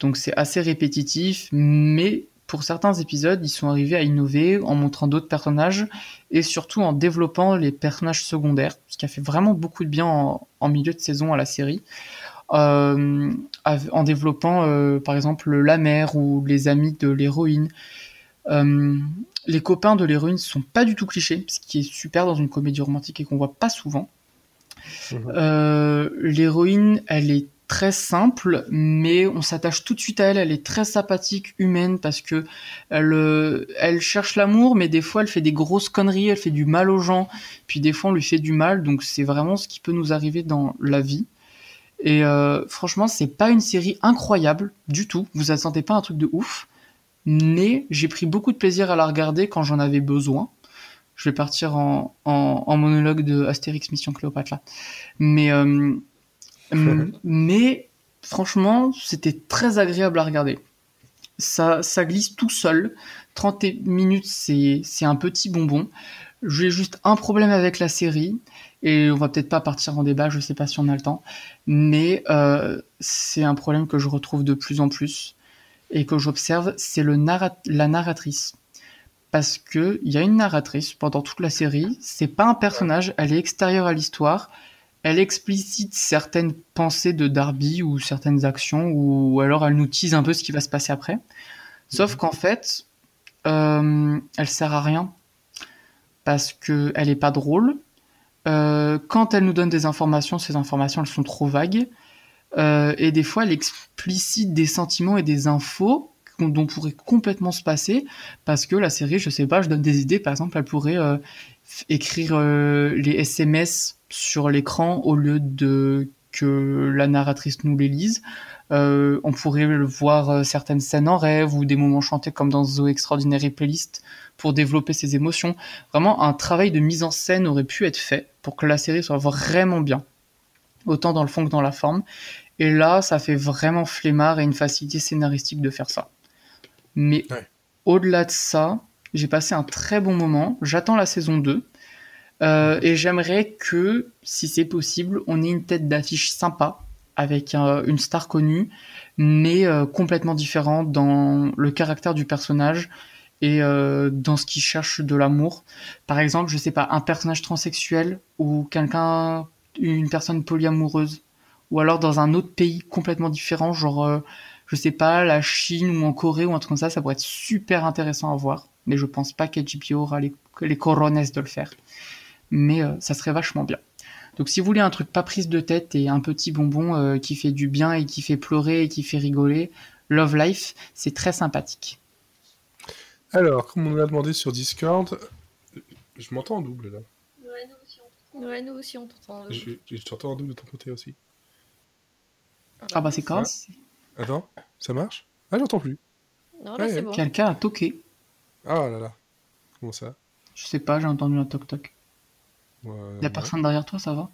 Donc c'est assez répétitif, mais pour certains épisodes, ils sont arrivés à innover en montrant d'autres personnages et surtout en développant les personnages secondaires, ce qui a fait vraiment beaucoup de bien en, milieu de saison à la série. Euh, en développant euh, par exemple la mère ou les amis de l'héroïne. Euh, les copains de l'héroïne sont pas du tout clichés, ce qui est super dans une comédie romantique et qu'on voit pas souvent. Mhm. l'héroïne, elle est très simple, mais on s'attache tout de suite à elle. Elle est très sympathique, humaine, parce que elle, euh, elle cherche l'amour, mais des fois elle fait des grosses conneries, elle fait du mal aux gens, puis des fois on lui fait du mal, donc c'est vraiment ce qui peut nous arriver dans la vie. Et euh, franchement, c'est pas une série incroyable du tout. Vous attendez pas un truc de ouf, mais j'ai pris beaucoup de plaisir à la regarder quand j'en avais besoin. Je vais partir en, en, monologue de Astérix Mission Cléopâtre là. Mais euh, <laughs> mais franchement, c'était très agréable à regarder. Ça, ça glisse tout seul. 30 minutes, c'est, c'est un petit bonbon. J'ai juste un problème avec la série, et on va peut-être pas partir en débat, je sais pas si on a le temps, mais euh, c'est un problème que je retrouve de plus en plus et que j'observe, c'est le la narratrice. Parce que il y a une narratrice pendant toute la série, c'est pas un personnage, elle est extérieure à l'histoire, elle explicite certaines pensées de Darby ou certaines actions, ou alors elle nous tease un peu ce qui va se passer après. Sauf mhm. qu'en fait, euh, elle sert à rien parce qu'elle est pas drôle. Euh, quand elle nous donne des informations, ces informations elles sont trop vagues. Euh, et des fois, elle explicite des sentiments et des infos dont pourrait complètement se passer parce que la série, je sais pas, je donne des idées. Par exemple, elle pourrait écrire les SMS sur l'écran au lieu de que la narratrice nous les lise. Euh, on pourrait voir euh, certaines scènes en rêve ou des moments chantés comme dans The Extraordinary Playlist pour développer ses émotions. Vraiment, un travail de mise en scène aurait pu être fait pour que la série soit vraiment bien, autant dans le fond que dans la forme. Et là, ça fait vraiment flemmard et une facilité scénaristique de faire ça. Mais au-delà de ça, j'ai passé un très bon moment. J'attends la saison 2 euh, et j'aimerais que, si c'est possible, on ait une tête d'affiche sympa avec une star connue, mais euh, complètement différente dans le caractère du personnage et euh, dans ce qu'il cherche de l'amour. Par exemple, je sais pas, un personnage transsexuel ou quelqu'un, une personne polyamoureuse, ou alors dans un autre pays complètement différent, genre, je sais pas, la Chine ou en Corée ou un truc comme ça, ça pourrait être super intéressant à voir. Mais je pense pas qu'HBO aura les, les de le faire mais euh, ça serait vachement bien. Donc si vous voulez un truc pas prise de tête et un petit bonbon euh, qui fait du bien et qui fait pleurer et qui fait rigoler, Love Life, c'est très sympathique.
Alors, comme on l'a demandé sur Discord, je m'entends en double là.
Ouais, nous aussi on t'entend.
Je, je t'entends en double de ton côté aussi.
Ah bah c'est quand
Attends, ça marche Ah j'entends plus.
Non là c'est bon.
Quelqu'un a toqué.
Ah là là. Comment ça?
Je sais pas, j'ai entendu un toc toc. Il n'y a personne derrière toi, ça va?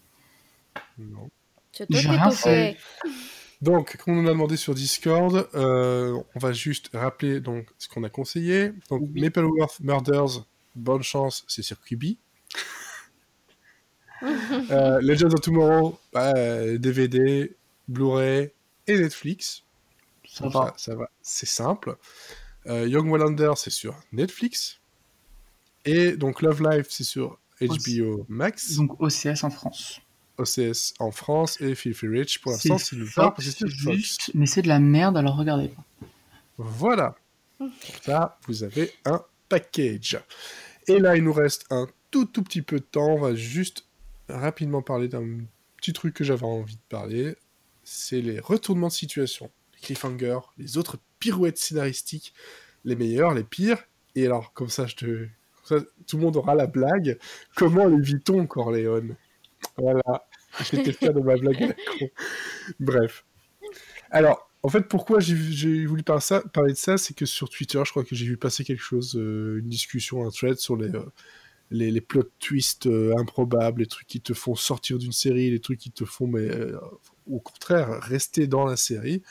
Non.
J'ai rien fait. <laughs>
Donc, comme on nous a demandé sur Discord, euh, on va juste rappeler donc ce qu'on a conseillé. Donc, Mapleworth Murders, bonne chance, c'est sur QB. <laughs> euh, Legends of Tomorrow, DVD, bah, Blu-ray et Netflix.
Ça va.
Ça, va, c'est simple. Euh, Young Wallander, c'est sur Netflix. Et donc Love Life, c'est sur HBO Max.
Donc OCS en France.
OCS en France et Filthy Rich pour l'instant c'est le
juste, mais c'est de la merde alors regardez pas.
Voilà. Là vous avez un package. Et là il nous reste un tout tout petit peu de temps. On va juste rapidement parler d'un petit truc que j'avais envie de parler. C'est les retournements de situation, les cliffhangers, les autres pirouettes scénaristiques, les meilleurs, les pires. Et alors comme ça je te tout le monde aura la blague. Comment les vit-on, Corleone? Voilà. J'étais fier de ma blague Bref. Alors, en fait, pourquoi j'ai voulu parler de ça, c'est que sur Twitter, je crois que j'ai vu passer quelque chose, euh, une discussion, un thread sur les, euh, les, plot twists euh, improbables, les trucs qui te font sortir d'une série, les trucs qui te font, mais au contraire, rester dans la série.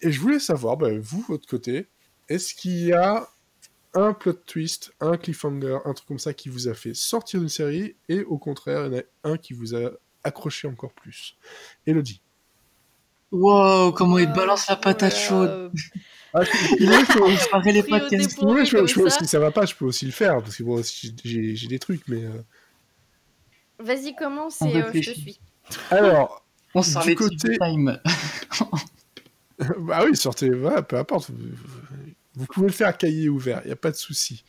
Et je voulais savoir, ben, vous, votre côté, est-ce qu'il y a un plot twist, un cliffhanger, un truc comme ça qui vous a fait sortir d'une série, et au contraire, il y en a un qui vous a accroché encore plus. Elodie.
Wow, comment il balance la patate chaude.
Ah, je,
je, les podcasts.
si ça va pas, je peux aussi le faire, parce que bon, j'ai des trucs, mais. Euh.
Vas-y, commence et euh, je te suis.
Alors, <laughs>
on du côté. Time. <laughs>
bah oui, sortez, voilà, peu importe. Vous pouvez le faire à cahier ouvert, il n'y a pas de souci.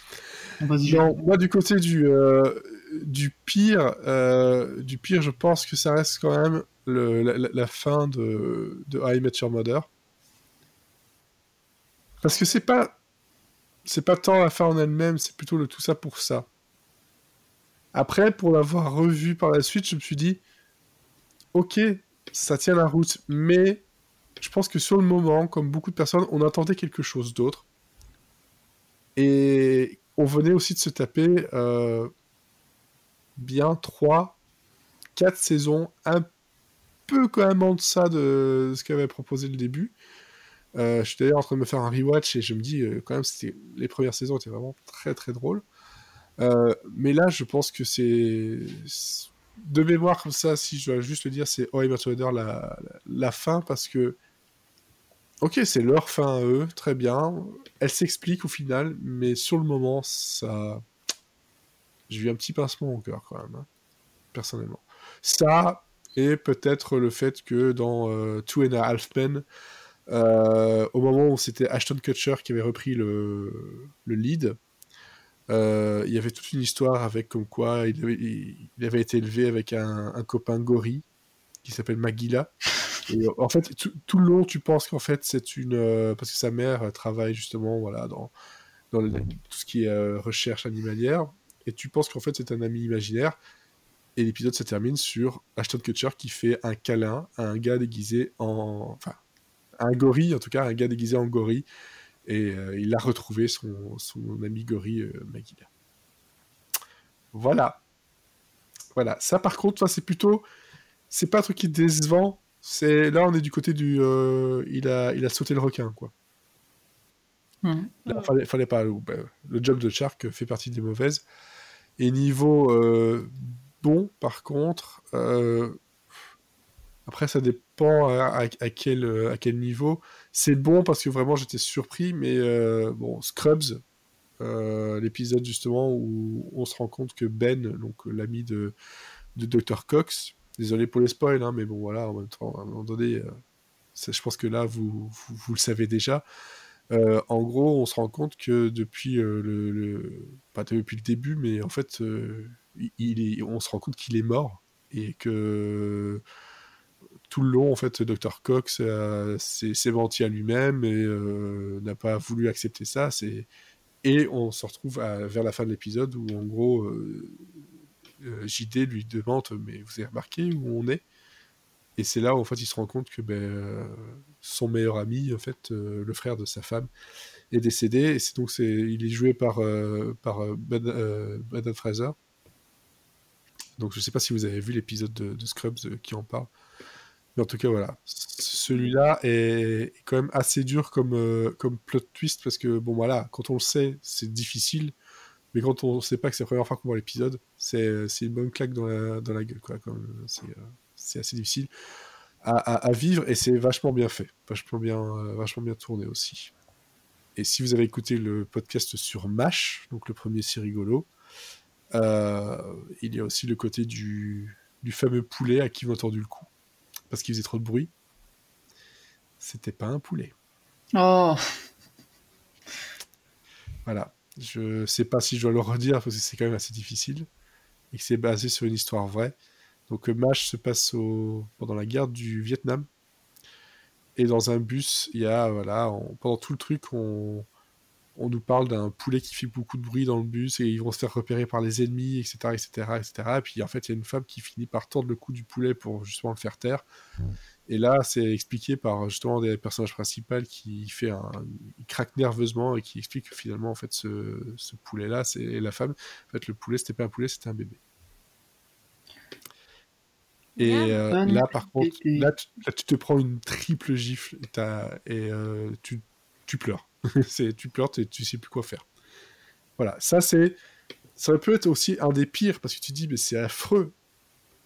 moi, du côté du, euh, du pire, euh, du pire, je pense que ça reste quand même la, fin de, de I Met Your Mother. Parce que c'est pas c'est pas tant la fin en elle-même, c'est plutôt le tout ça pour ça. Après, pour l'avoir revu par la suite, je me suis dit, ok, ça tient la route, mais je pense que sur le moment, comme beaucoup de personnes, on attendait quelque chose d'autre. Et on venait aussi de se taper euh, bien 3, 4 saisons, un peu quand même en deçà de ce qu'avait proposé le début. Euh, je suis d'ailleurs en train de me faire un rewatch et je me dis euh, quand même c'était les premières saisons étaient vraiment très très drôles. Euh, mais là, je pense que c'est de mémoire comme ça, si je dois juste le dire, c'est Oh Murder la, la, fin parce que ok, c'est leur fin à eux, très bien. Elle s'explique au final, mais sur le moment, ça, j'ai eu un petit pincement au cœur quand même, hein, personnellement. Ça et peut-être le fait que dans Two and a Half Men euh, au moment où c'était Ashton Kutcher qui avait repris le, le lead, euh, il y avait toute une histoire avec comme quoi il avait, il, avait été élevé avec un, un copain gorille qui s'appelle Magilla. Et en fait, tout, le long, tu penses qu'en fait, c'est une. Euh, parce que sa mère travaille justement voilà, dans, dans tout ce qui est recherche animalière. Et tu penses qu'en fait, c'est un ami imaginaire. Et l'épisode se termine sur Ashton Kutcher qui fait un câlin à un gars déguisé en. Enfin, un gorille, en tout cas un gars déguisé en gorille, et euh, il a retrouvé son, son ami gorille euh, Magida. Voilà. Voilà. Ça, par contre, c'est plutôt. C'est pas un truc qui décevant. C'est là, on est du côté du. Euh, il a, il a sauté le requin, quoi. Mmh. fallait, fallait pas. Ben, le job de Shark fait partie des mauvaises. Et niveau bon, par contre, après, ça dépend à, quel, à quel niveau. C'est bon parce que vraiment j'étais surpris, mais euh, bon, Scrubs, euh, l'épisode justement où on se rend compte que Ben, donc l'ami de, de Dr. Cox, désolé pour les spoils, hein, mais bon voilà, en même temps, à un moment donné, euh, je pense que là vous, vous, le savez déjà. en gros, on se rend compte que depuis le, pas depuis le début, mais en fait, il est, on se rend compte qu'il est mort et que tout le long, en fait, Dr. Cox euh, s'est menti à lui-même et euh, n'a pas voulu accepter ça. Et on se retrouve vers la fin de l'épisode où, en gros, euh, JD lui demande Mais vous avez remarqué où on est? Et c'est là où, en fait, il se rend compte que ben, son meilleur ami, en fait, le frère de sa femme, est décédé. Et c'est donc, il est joué par, par ben, Fraser. Donc, je ne sais pas si vous avez vu l'épisode de, Scrubs qui en parle. Mais en tout cas, voilà. Celui-là est quand même assez dur comme, euh, comme plot twist parce que, bon, voilà, quand on le sait, c'est difficile. Mais quand on ne sait pas que c'est la première fois qu'on voit l'épisode, c'est une bonne claque dans la, dans la gueule. Euh, c'est assez difficile à, à, vivre et c'est vachement bien fait. Vachement bien, euh, vachement bien tourné aussi. Et si vous avez écouté le podcast sur MASH, donc le premier c'est rigolo, il y a aussi le côté du, du fameux poulet à qui vous entendu le coup parce qu'il faisait trop de bruit. C'était pas un poulet.
Oh
Voilà. Je sais pas si je dois le redire parce que c'est quand même assez difficile et que c'est basé sur une histoire vraie. Donc euh, MASH se passe pendant la guerre du Vietnam. Et dans un bus, il y a, voilà, pendant tout le truc, on, on nous parle d'un poulet qui fait beaucoup de bruit dans le bus et ils vont se faire repérer par les ennemis, etc., etc., etc. Et puis en fait, il y a une femme qui finit par tordre le cou du poulet pour justement le faire taire. Et là, c'est expliqué par justement des personnages principaux qui fait un, il craque nerveusement et qui explique que finalement, en fait, ce, ce poulet-là, c'est la femme. En fait, le poulet, c'était pas un poulet, c'était un bébé. Et euh, là, par contre, là tu, te prends une triple gifle et, euh, tu, tu pleures. <laughs> c'est tu pleures et tu sais plus quoi faire. Voilà, ça c'est ça peut être aussi un des pires parce que tu dis mais c'est affreux,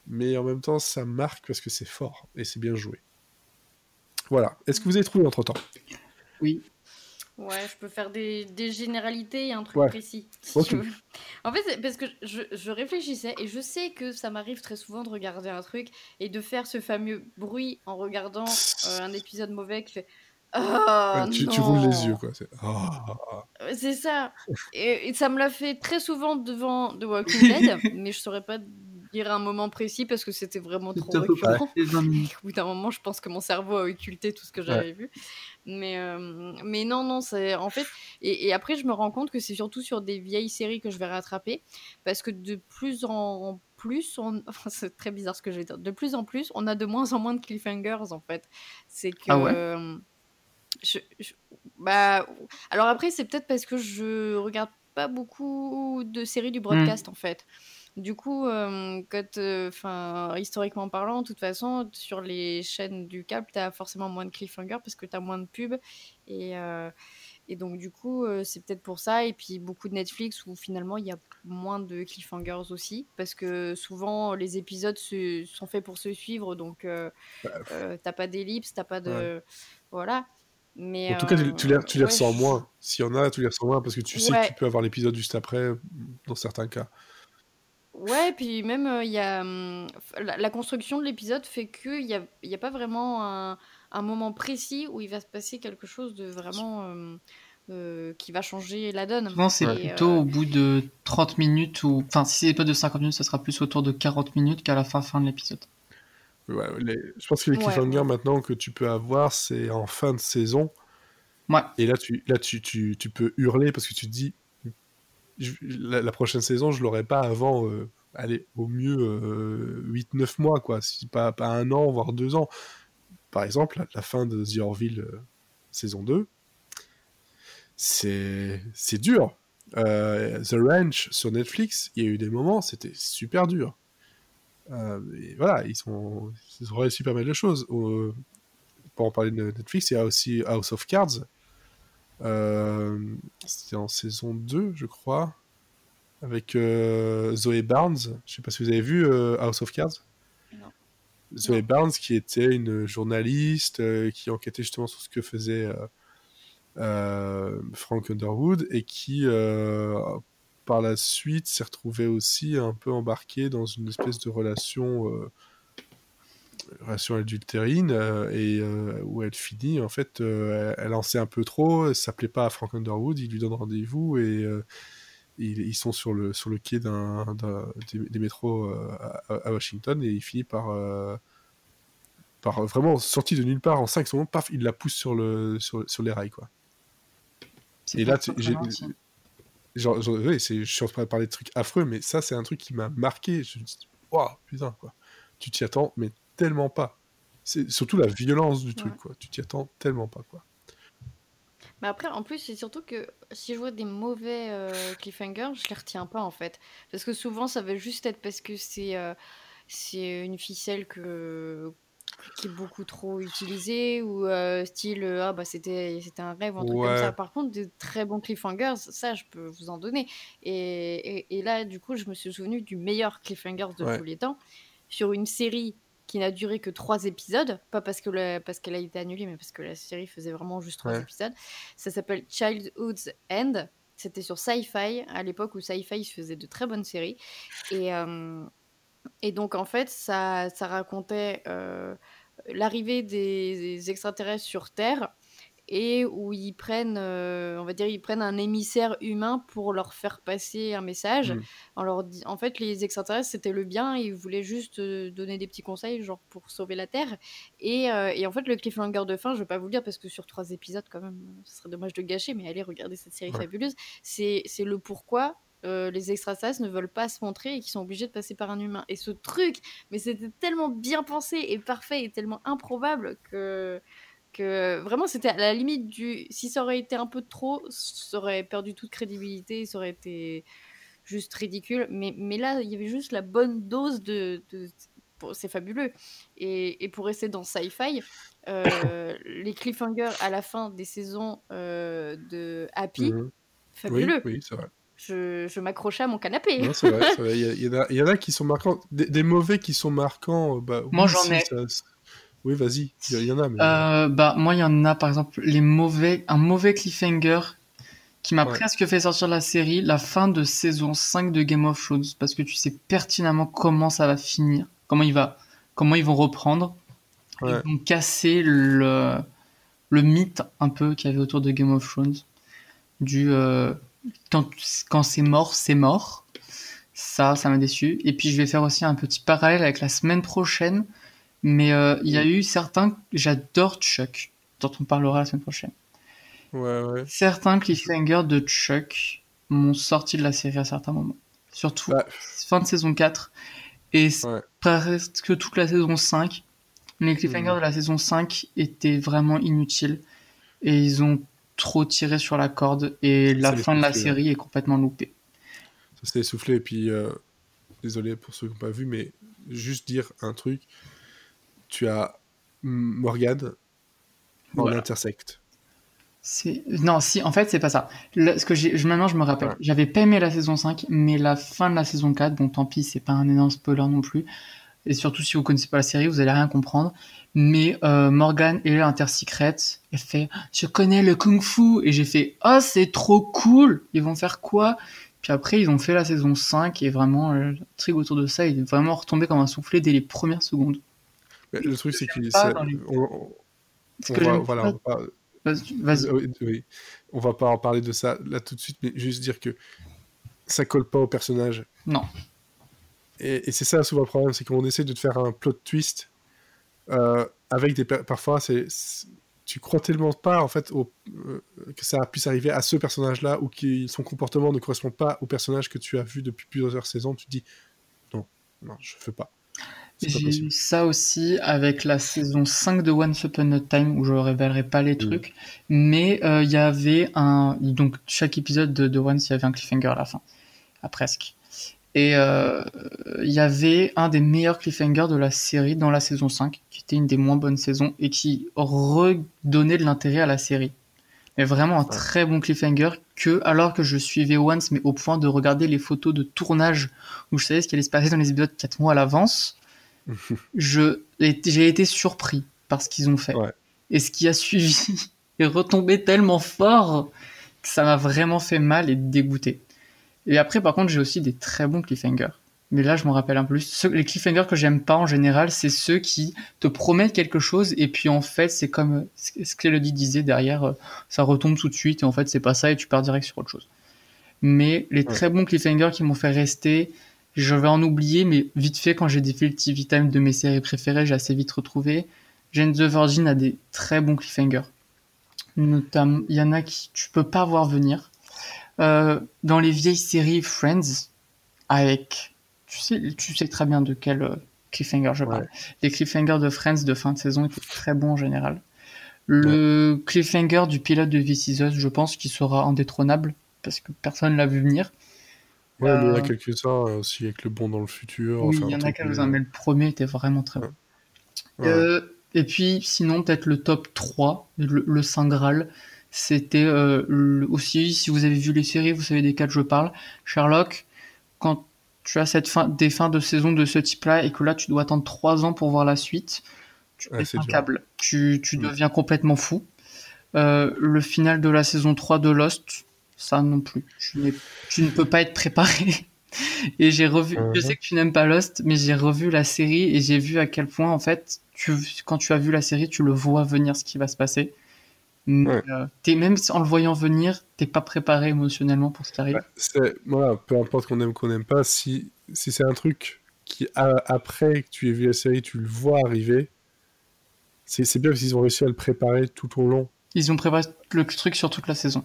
mais en même temps ça marque parce que c'est fort et c'est bien joué. Voilà. Est-ce que vous avez trouvé entre temps
Oui.
Ouais, je peux faire des, des généralités et un truc précis. En fait, c'est parce que je, je, réfléchissais et je sais que ça m'arrive très souvent de regarder un truc et de faire ce fameux bruit en regardant euh, un épisode mauvais qui fait Oh,
tu, roules les yeux, quoi. C'est
oh. ça. Et, ça me l'a fait très souvent devant The Walking Dead, <laughs> mais je saurais pas dire un moment précis parce que c'était vraiment trop récurrent. <laughs> Au bout d'un moment, je pense que mon cerveau a occulté tout ce que j'avais vu. Mais, euh, mais non, non, c'est en fait. Et, après, je me rends compte que c'est surtout sur des vieilles séries que je vais rattraper parce que de plus en plus, on... <laughs> c'est très bizarre ce que je vais dire. De plus en plus, on a de moins en moins de cliffhangers en fait. C'est que. Ah ouais? je, bah, alors après, c'est peut-être parce que je regarde pas beaucoup de séries du broadcast mmh. en fait. Du coup, euh, quand, euh, historiquement parlant, de toute façon, sur les chaînes du câble, tu as forcément moins de cliffhangers parce que tu as moins de pubs. Et, euh, et donc, du coup, c'est peut-être pour ça. Et puis, beaucoup de Netflix où finalement, il y a moins de cliffhangers aussi. Parce que souvent, les épisodes sont faits pour se suivre. Donc, bah, t'as pas d'ellipse, t'as pas de. Voilà. Mais,
en tout cas, tu, les, tu les ressens moins. S'il y en a, tu les ressens moins parce que tu sais que tu peux avoir l'épisode juste après, dans certains cas.
Ouais, puis même, euh, il y a, hum, la, construction de l'épisode fait qu'il n'y a, y a pas vraiment un, un, moment précis où il va se passer quelque chose de vraiment hum, euh, qui va changer la donne.
Souvent, c'est plutôt euh, au bout de 30 minutes, ou enfin, si c'est pas de 50 minutes, ça sera plus autour de 40 minutes qu'à la fin, fin de l'épisode.
Ouais, Je pense que les cliffhangers maintenant que tu peux avoir, c'est en fin de saison.
Ouais.
Et là, tu, là tu, tu, tu peux hurler parce que tu te dis, la, prochaine saison, je l'aurai pas avant, euh, allez, au mieux 8-9 euh, mois, quoi. Si pas, pas un an, voire deux ans. Par exemple, la, fin de The Orville euh, saison 2, c'est dur. The Ranch sur Netflix, il y a eu des moments, c'était super dur. voilà, ils, ils ont réussi pas mal de choses. pour en parler de Netflix, il y a aussi House of Cards, euh, c'était en saison 2, je crois, avec euh, Zoé Barnes. Je sais pas si vous avez vu euh, House of Cards. Non. Zoé Barnes, qui était une journaliste qui enquêtait justement sur ce que faisait Frank Underwood et qui, par la suite, s'est retrouvée aussi un peu embarquée dans une espèce de relation relation adultérine euh, et euh, où elle finit en fait euh, elle en sait un peu trop ça plaît pas à Frank Underwood il lui donne rendez-vous et ils, sont sur le sur le quai d'un des, métros à, Washington et il finit par par vraiment sorti de nulle part en 5 secondes paf il la pousse sur le sur, sur les rails quoi. Et là j'ai genre, je suis en train de parler de trucs affreux mais ça c'est un truc qui m'a marqué je me dis waouh putain quoi. Tu t'y attends mais tellement pas. C'est surtout la violence du truc, quoi. Tu t'y attends tellement pas, quoi.
Mais après, en plus, c'est surtout que si je vois des mauvais euh, cliffhangers, je les retiens pas en fait. Parce que souvent, ça va juste être parce que c'est euh, c'est une ficelle que qui est beaucoup trop utilisée ou euh, style ah bah c'était c'était un rêve un truc comme ça. Par contre, des très bons cliffhangers, ça je peux vous en donner. Et, et, là, du coup, je me suis souvenu du meilleur cliffhanger de tous les temps sur une série qui n'a duré que trois épisodes, pas parce que parce qu'elle a été annulée, mais parce que la série faisait vraiment juste trois épisodes. Ça s'appelle Childhood's End. C'était sur Sci-Fi à l'époque où Sci-Fi faisait de très bonnes séries. Et, euh, et donc en fait, ça, ça racontait euh, l'arrivée des, extraterrestres sur Terre et où ils prennent, euh, on va dire, ils prennent un émissaire humain pour leur faire passer un message. En, en fait, les extraterrestres, c'était le bien, ils voulaient juste euh, donner des petits conseils, genre pour sauver la Terre. Et, euh, et, en fait, le cliffhanger de fin, je vais pas vous le dire parce que sur trois épisodes, quand même, ce serait dommage de gâcher, mais allez regarder cette série fabuleuse. C'est le pourquoi les extraterrestres ne veulent pas se montrer et qui sont obligés de passer par un humain. Et ce truc, mais c'était tellement bien pensé et parfait et tellement improbable que vraiment c'était à la limite du si ça aurait été un peu trop ça aurait perdu toute crédibilité ça aurait été juste ridicule mais, mais là il y avait juste la bonne dose de, c'est fabuleux et, et, pour rester dans sci-fi euh, les cliffhangers à la fin des saisons euh, de Happy mhm. fabuleux
oui, c'est vrai
je, je m'accrochais à mon canapé.
vrai, Il, y a, il, y en a qui sont marquants. Des, mauvais qui sont marquants. Bah,
Moi, j'en ai.
Oui, vas-y, il y en a.
Euh, bah, moi, il y en a, par exemple, les mauvais, un mauvais cliffhanger qui m'a presque fait sortir la série, la fin de saison 5 de Game of Thrones, parce que tu sais pertinemment comment ça va finir, comment, il va, comment ils vont reprendre. Ils vont casser le, le mythe un peu qu'il y avait autour de Game of Thrones. Du, euh, quand, quand c'est mort, c'est mort. Ça, ça m'a déçu. Et puis je vais faire aussi un petit parallèle avec la semaine prochaine. Mais euh, il y a eu certains. J'adore Chuck, dont on parlera la semaine prochaine.
Ouais, ouais.
Certains cliffhangers de Chuck m'ont sorti de la série à certains moments. Surtout
Bah,
fin de saison 4 et
Ouais.
presque toute la saison 5. Les cliffhangers
Mhm.
de la saison 5 étaient vraiment inutiles et ils ont trop tiré sur la corde et la fin de la série est complètement loupée.
Ça s'est essoufflé. Et puis, euh, désolé pour ceux qui n'ont pas vu, mais juste dire un truc. Tu as Morgane en
Voilà.
intersect.
C'est non, si en fait, c'est pas ça. Le- ce que j'ai maintenant je me rappelle.
Ouais.
J'avais pas aimé la saison 5, mais la fin de la saison 4, bon tant pis, c'est pas un énorme spoiler non plus. Et surtout si vous connaissez pas la série, vous allez rien comprendre. Mais euh, Morgan est l'intersecret, elle fait "Je connais le kung-fu" et j'ai fait "Oh, c'est trop cool. Ils vont faire quoi? Puis après, ils ont fait la saison 5 et vraiment euh, l'intrigue autour de ça, il est vraiment retombé comme un soufflé dès les premières secondes.
Mais le truc, c'est qu'il. voilà,
pas-
on va pas-
Vas-y, vas-y.
Oui, oui. On va pas en parler de ça là tout de suite, mais juste dire que ça colle pas au personnage.
Non.
Et, et c'est ça souvent le problème, c'est qu'on essaie de te faire un plot twist euh, avec des parfois c'est tu crois tellement pas en fait au- euh, que ça puisse arriver à ce personnage-là ou que son comportement ne correspond pas au personnage que tu as vu depuis plusieurs saisons. Tu te dis non, non, je fais pas.
J'ai eu ça aussi avec la saison 5 de Once Upon a Time où je révélerai pas les trucs, mais euh, il y avait un donc chaque épisode de, de Once il y avait un cliffhanger à la fin, à presque. Et euh, il y avait un des meilleurs cliffhangers de la série dans la saison 5, qui était une des moins bonnes saisons et qui redonnait de l'intérêt à la série. Mais vraiment un très bon cliffhanger que, alors que je suivais Once, mais au point de regarder les photos de tournage où je savais ce qui allait se passer dans les épisodes 4 mois à l'avance, je j'ai été surpris par ce qu'ils ont fait.
Ouais.
Et ce qui a suivi <laughs> est retombé tellement fort que ça m'a vraiment fait mal et dégoûté. Et après, par contre, j'ai aussi des très bons cliffhangers. Mais là, je m'en rappelle un peu plus. Ceux- les cliffhangers que j'aime pas en général, c'est ceux qui te promettent quelque chose et puis en fait, c'est comme ce ce qu'Elodie disait derrière, euh, ça retombe tout de suite et en fait, c'est pas ça et tu pars direct sur autre chose. Mais les très bons cliffhangers qui m'ont fait rester, je vais en oublier, mais vite fait, quand j'ai défait le TV Time de mes séries préférées, j'ai assez vite retrouvé. Jane the Virgin a des très bons cliffhangers. Notamment, il y en a qui tu peux pas voir venir. Euh, dans les vieilles séries Friends, avec, tu sais, tu sais très bien de quel euh, cliffhanger je parle.
Ouais.
Les cliffhangers de Friends de fin de saison étaient très bons en général. Le cliffhanger du pilote de This Is Us, je pense qu'il sera indétrônable parce que personne l'a vu venir.
Ouais, mais il y en
Euh,
a quelques-uns euh, aussi avec le bon dans le futur.
Oui,
enfin,
il y en a quelques-uns,
euh,
mais le premier était vraiment très bon.
Ouais.
Euh, et puis, sinon, peut-être le top 3, le, le Saint Graal, c'était euh, aussi, si vous avez vu les séries, vous savez desquelles je parle. Sherlock, quand tu as cette fin, des fins de saison de ce type-là et que là, tu dois attendre 3 ans pour voir la suite, tu
c'est
un câble. Tu, tu
Mm.
deviens complètement fou. Euh, le final de la saison 3 de Lost, ça non plus. Tu, ne peux pas être préparé. <laughs> Et j'ai revu, je
Mhm.
sais que tu n'aimes pas Lost, mais j'ai revu la série et j'ai vu à quel point, en fait, tu, quand tu as vu la série, tu le vois venir ce qui va se passer. Mais,
Ouais.
euh, même en le voyant venir, t'es pas préparé émotionnellement pour ce qui arrive.
Ouais, voilà, peu importe qu'on aime qu'on n'aime pas, si, si c'est un truc qui, a- après que tu aies vu la série, tu le vois arriver, c'est c'est bien parce qu'ils ont réussi à le préparer tout au long.
Ils ont préparé le truc sur toute la saison.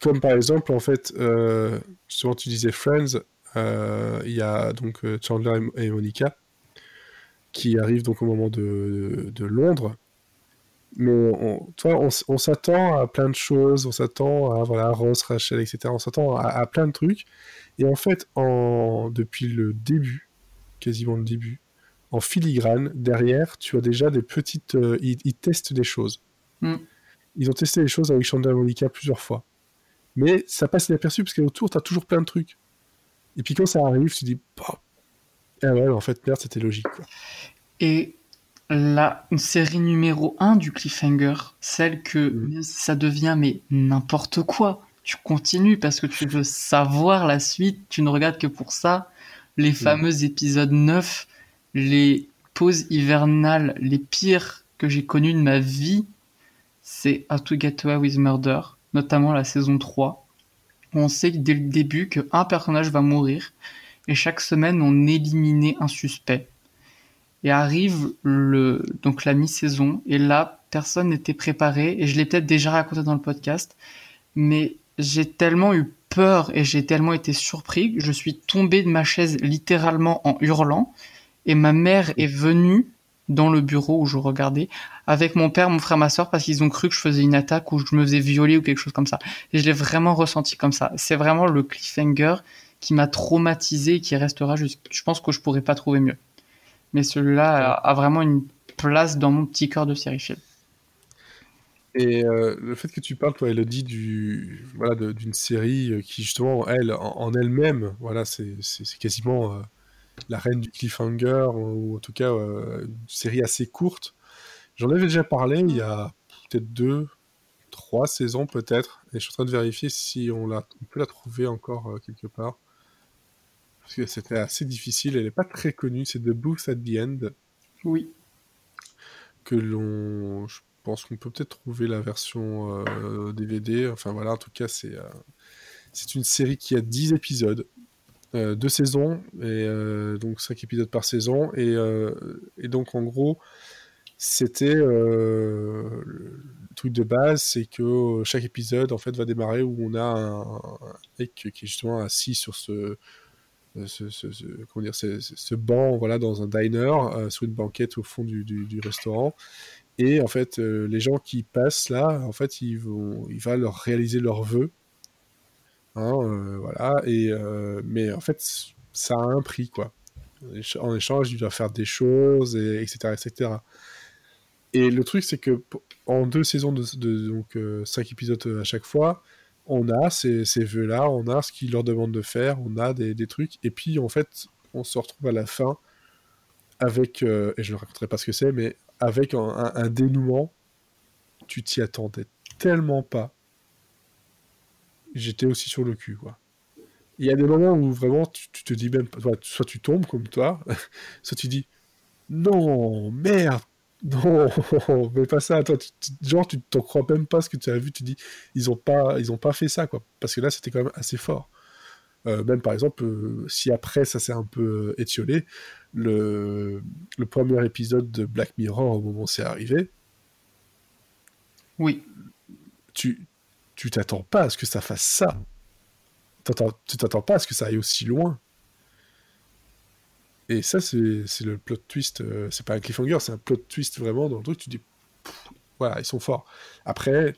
Comme par exemple, en fait, euh, justement, tu disais Friends, euh, il y a donc euh, Chandler et, Monica qui arrivent donc au moment de, de Londres. Mais on, toi, on, s'attend à plein de choses, on s'attend à voilà, Ross, Rachel, etc. On s'attend à, à plein de trucs. Et en fait, en, depuis le début, quasiment le début, en filigrane, derrière, tu as déjà des petites. euh, ils, ils testent des choses.
Mm.
Ils ont testé les choses avec Chandler Monica plusieurs fois. Mais ça passe inaperçu parce qu'autour, tu as toujours plein de trucs. Et puis quand ça arrive, tu te dis, bah, ah ouais, en fait, merde, c'était logique. Quoi.
Et la série numéro 1 du cliffhanger, celle que si ça devient mais n'importe quoi, tu continues parce que tu veux savoir la suite, tu ne regardes que pour ça. Les fameux épisodes 9, les pauses hivernales les pires que j'ai connues de ma vie, c'est How to Get Away with Murder, notamment la saison 3, on sait dès le début qu'un personnage va mourir et chaque semaine on éliminait un suspect. Et arrive le donc la mi-saison et là personne n'était préparé et je l'ai peut-être déjà raconté dans le podcast, mais j'ai tellement eu peur et j'ai tellement été surpris que je suis tombé de ma chaise littéralement en hurlant et ma mère est venue dans le bureau où je regardais avec mon père, mon frère, ma soeur parce qu'ils ont cru que je faisais une attaque ou je me faisais violer ou quelque chose comme ça. Et je l'ai vraiment ressenti comme ça. C'est vraiment le cliffhanger qui m'a traumatisé et qui restera juste. Je pense que je pourrais pas trouver mieux. Mais celui-là a, vraiment une place dans mon petit cœur de série film.
Et euh, le fait que tu parles, toi, Elodie, du, voilà, d'une série euh, qui, justement, elle, en, elle-même, voilà, c'est, quasiment euh, la reine du cliffhanger, ou en tout cas, une série assez courte. J'en avais déjà parlé il y a peut-être deux, trois saisons, peut-être. Et je suis en train de vérifier si on, l'a, on peut la trouver encore quelque part. Parce que c'était assez difficile. Elle n'est pas très connue. C'est The Booth at the End.
Oui.
Que l'on pense qu'on peut peut-être trouver la version DVD. Euh, enfin voilà, en tout cas, c'est euh, c'est une série qui a 10 épisodes, euh, deux saisons, et donc 5 épisodes par saison. Et, et donc en gros, c'était le truc de base, c'est que chaque épisode en fait va démarrer où on a un, mec qui est justement assis sur ce, ce, ce, comment dire, ce, banc voilà, dans un diner, sur une banquette au fond du, du restaurant. Et en fait, euh, les gens qui passent là, en fait, ils vont, il va leur réaliser leurs vœux. Hein, euh, voilà. Et euh, mais en fait, ça a un prix, quoi. En échange, il doit faire des choses, et, etc., etc. Et le truc, c'est que en deux saisons de, donc cinq épisodes à chaque fois, on a ces, ces vœux-là, on a ce qu'il leur demande de faire, on a des, des, trucs, et puis en fait, on se retrouve à la fin avec, et je ne raconterai pas ce que c'est, mais avec un, dénouement, tu t'y attendais tellement pas. J'étais aussi sur le cul, quoi. Il y a des moments où vraiment tu, te dis même, soit tu tombes comme toi, <laughs> soit tu dis non, merde, non, <laughs> mais pas ça. Toi, genre, tu t'en crois même pas ce que tu as vu. Tu dis, ils ont pas, ils ont pas fait ça, quoi. Parce que là, c'était quand même assez fort. Euh, même par exemple, euh, si après ça s'est un peu euh, étiolé, le, le, premier épisode de Black Mirror, au moment où c'est arrivé,
oui.
Tu tu t'attends pas à ce que ça fasse ça. Tu t'attends pas à ce que ça aille aussi loin. Et ça, c'est le plot twist. c'est pas un cliffhanger, c'est un plot twist vraiment dans le truc. Tu dis, voilà, ils sont forts. Après,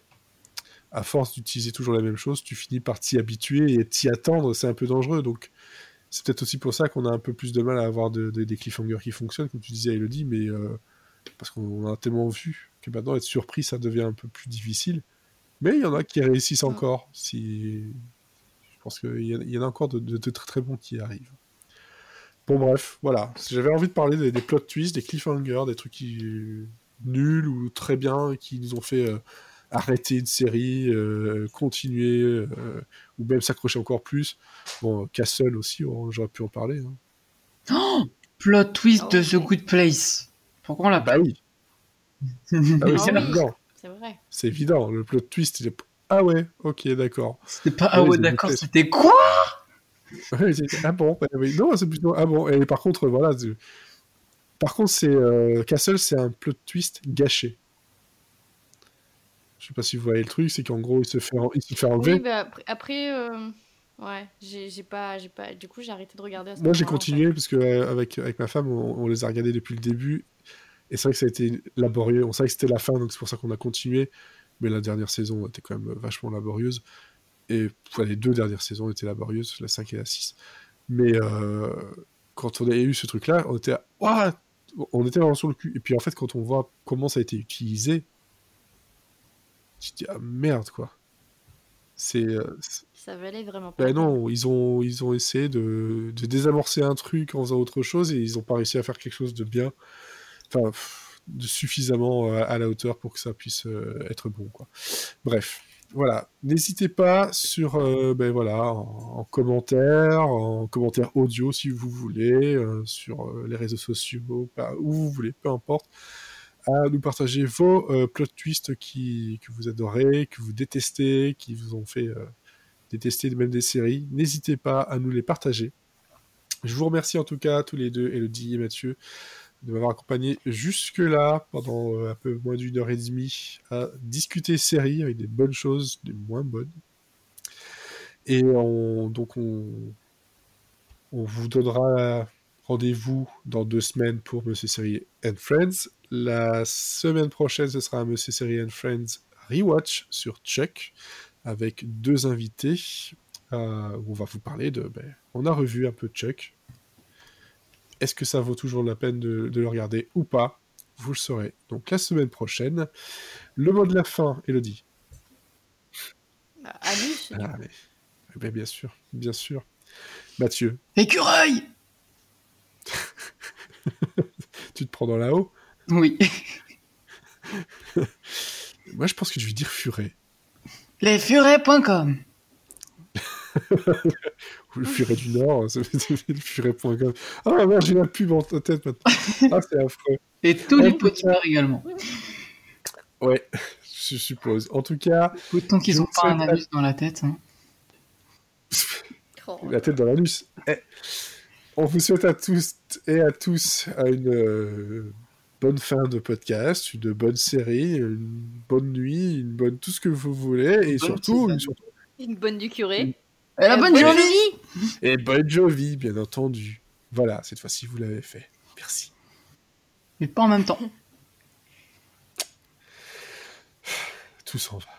à force d'utiliser toujours la même chose, tu finis par t'y habituer et t'y attendre, c'est un peu dangereux. Donc, c'est peut-être aussi pour ça qu'on a un peu plus de mal à avoir des cliffhangers qui fonctionnent, comme tu disais, Elodie, mais euh, parce qu'on a tellement vu que maintenant être surpris, ça devient un peu plus difficile. Mais il y en a qui réussissent encore. Si... Je pense qu'il y, en a encore de, très très bons qui arrivent. Bon, bref, voilà. J'avais envie de parler des, des, plot twists, des cliffhangers, des trucs qui... nuls ou très bien, qui nous ont fait. Euh, arrêter une série, euh, continuer, euh, ou même s'accrocher encore plus. Bon, Castle aussi, j'aurais pu en parler. Hein.
Oh plot twist de The Good Place. Pourquoi on l'a
pas
Bah
oui. Ah c'est évident. C'est vrai. C'est évident. Le plot twist, il est... Ah ouais, ok, d'accord.
C'était pas ah ouais, d'accord, c'était quoi? <laughs>
Ah bon, oui. non, c'est plutôt ah bon. Et par contre, voilà. Par contre, c'est euh, Castle, c'est un plot twist gâché. Je sais pas si vous voyez le truc, c'est qu'en gros, il se fait, il se fait enlever.
Oui, bah, après, euh, ouais, j'ai pas, pas, du coup, j'ai arrêté de regarder.
Moi, j'ai continué parce que euh, avec, avec ma femme, on, les a regardés depuis le début, et c'est vrai que ça a été laborieux. On savait que c'était la fin, donc c'est pour ça qu'on a continué. Mais la dernière saison était quand même vachement laborieuse. Et les deux dernières saisons étaient laborieuses, la 5 et la 6. Mais euh, quand on a eu ce truc-là, on était, on était vraiment sur le cul. Et puis en fait, quand on voit comment ça a été utilisé, tu te dis, ah merde, quoi. C'est. Euh,
ça valait vraiment pas.
Ben non, ils ont, ils ont essayé de, de, désamorcer un truc en faisant autre chose et ils n'ont pas réussi à faire quelque chose de bien. Enfin, de suffisamment euh, à la hauteur pour que ça puisse être bon, quoi. Bref. Voilà, n'hésitez pas sur, ben voilà, en, commentaire, en commentaire audio si vous voulez, sur les réseaux sociaux, où vous voulez, peu importe à nous partager vos euh, plot twists que vous adorez, que vous détestez, qui vous ont fait euh, détestez même des séries, n'hésitez pas à nous les partager. Je vous remercie en tout cas tous les deux, Elodie et Mathieu, de m'avoir accompagné jusque-là pendant euh, un peu moins d'une heure et demie à discuter séries avec des bonnes choses, des moins bonnes. Et donc on, on vous donnera rendez-vous dans deux semaines pour Monsieur Série and Friends. La semaine prochaine, ce sera un Monsieur Série and Friends rewatch sur Chuck avec deux invités. Euh, où on va vous parler de. Ben, on a revu un peu Chuck. Est-ce que ça vaut toujours la peine de, le regarder ou pas? Vous le saurez. Donc la semaine prochaine. Le mot de la fin, Elodie.
Bah.
Ah, eh ben, bien sûr, bien sûr. Mathieu.
Écureuil <laughs>
Tu te prends dans la haut?
Oui. <laughs>
Moi, je pense que je vais dire furet.
Lesfurets.com <laughs>
Ou le furet du Nord, hein, le furet.com. Ah merde, j'ai la pub en tête maintenant. <laughs> Ah, c'est affreux.
Et tous les petits également.
Ouais, <laughs> je suppose. En tout cas.
Autant qu'ils ont pas un anus dans la tête. Hein.
La tête dans l'anus. Eh, on vous souhaite à tous et à tous une euh, bonne fin de podcast, une bonne série, une bonne nuit, une bonne tout ce que vous voulez, et surtout,
une, bonne du curé.
Et la bonne Jovi
Et bonne Jovi, bien entendu. Voilà, cette fois-ci vous l'avez fait. Merci.
Mais pas en même temps.
Tout s'en va.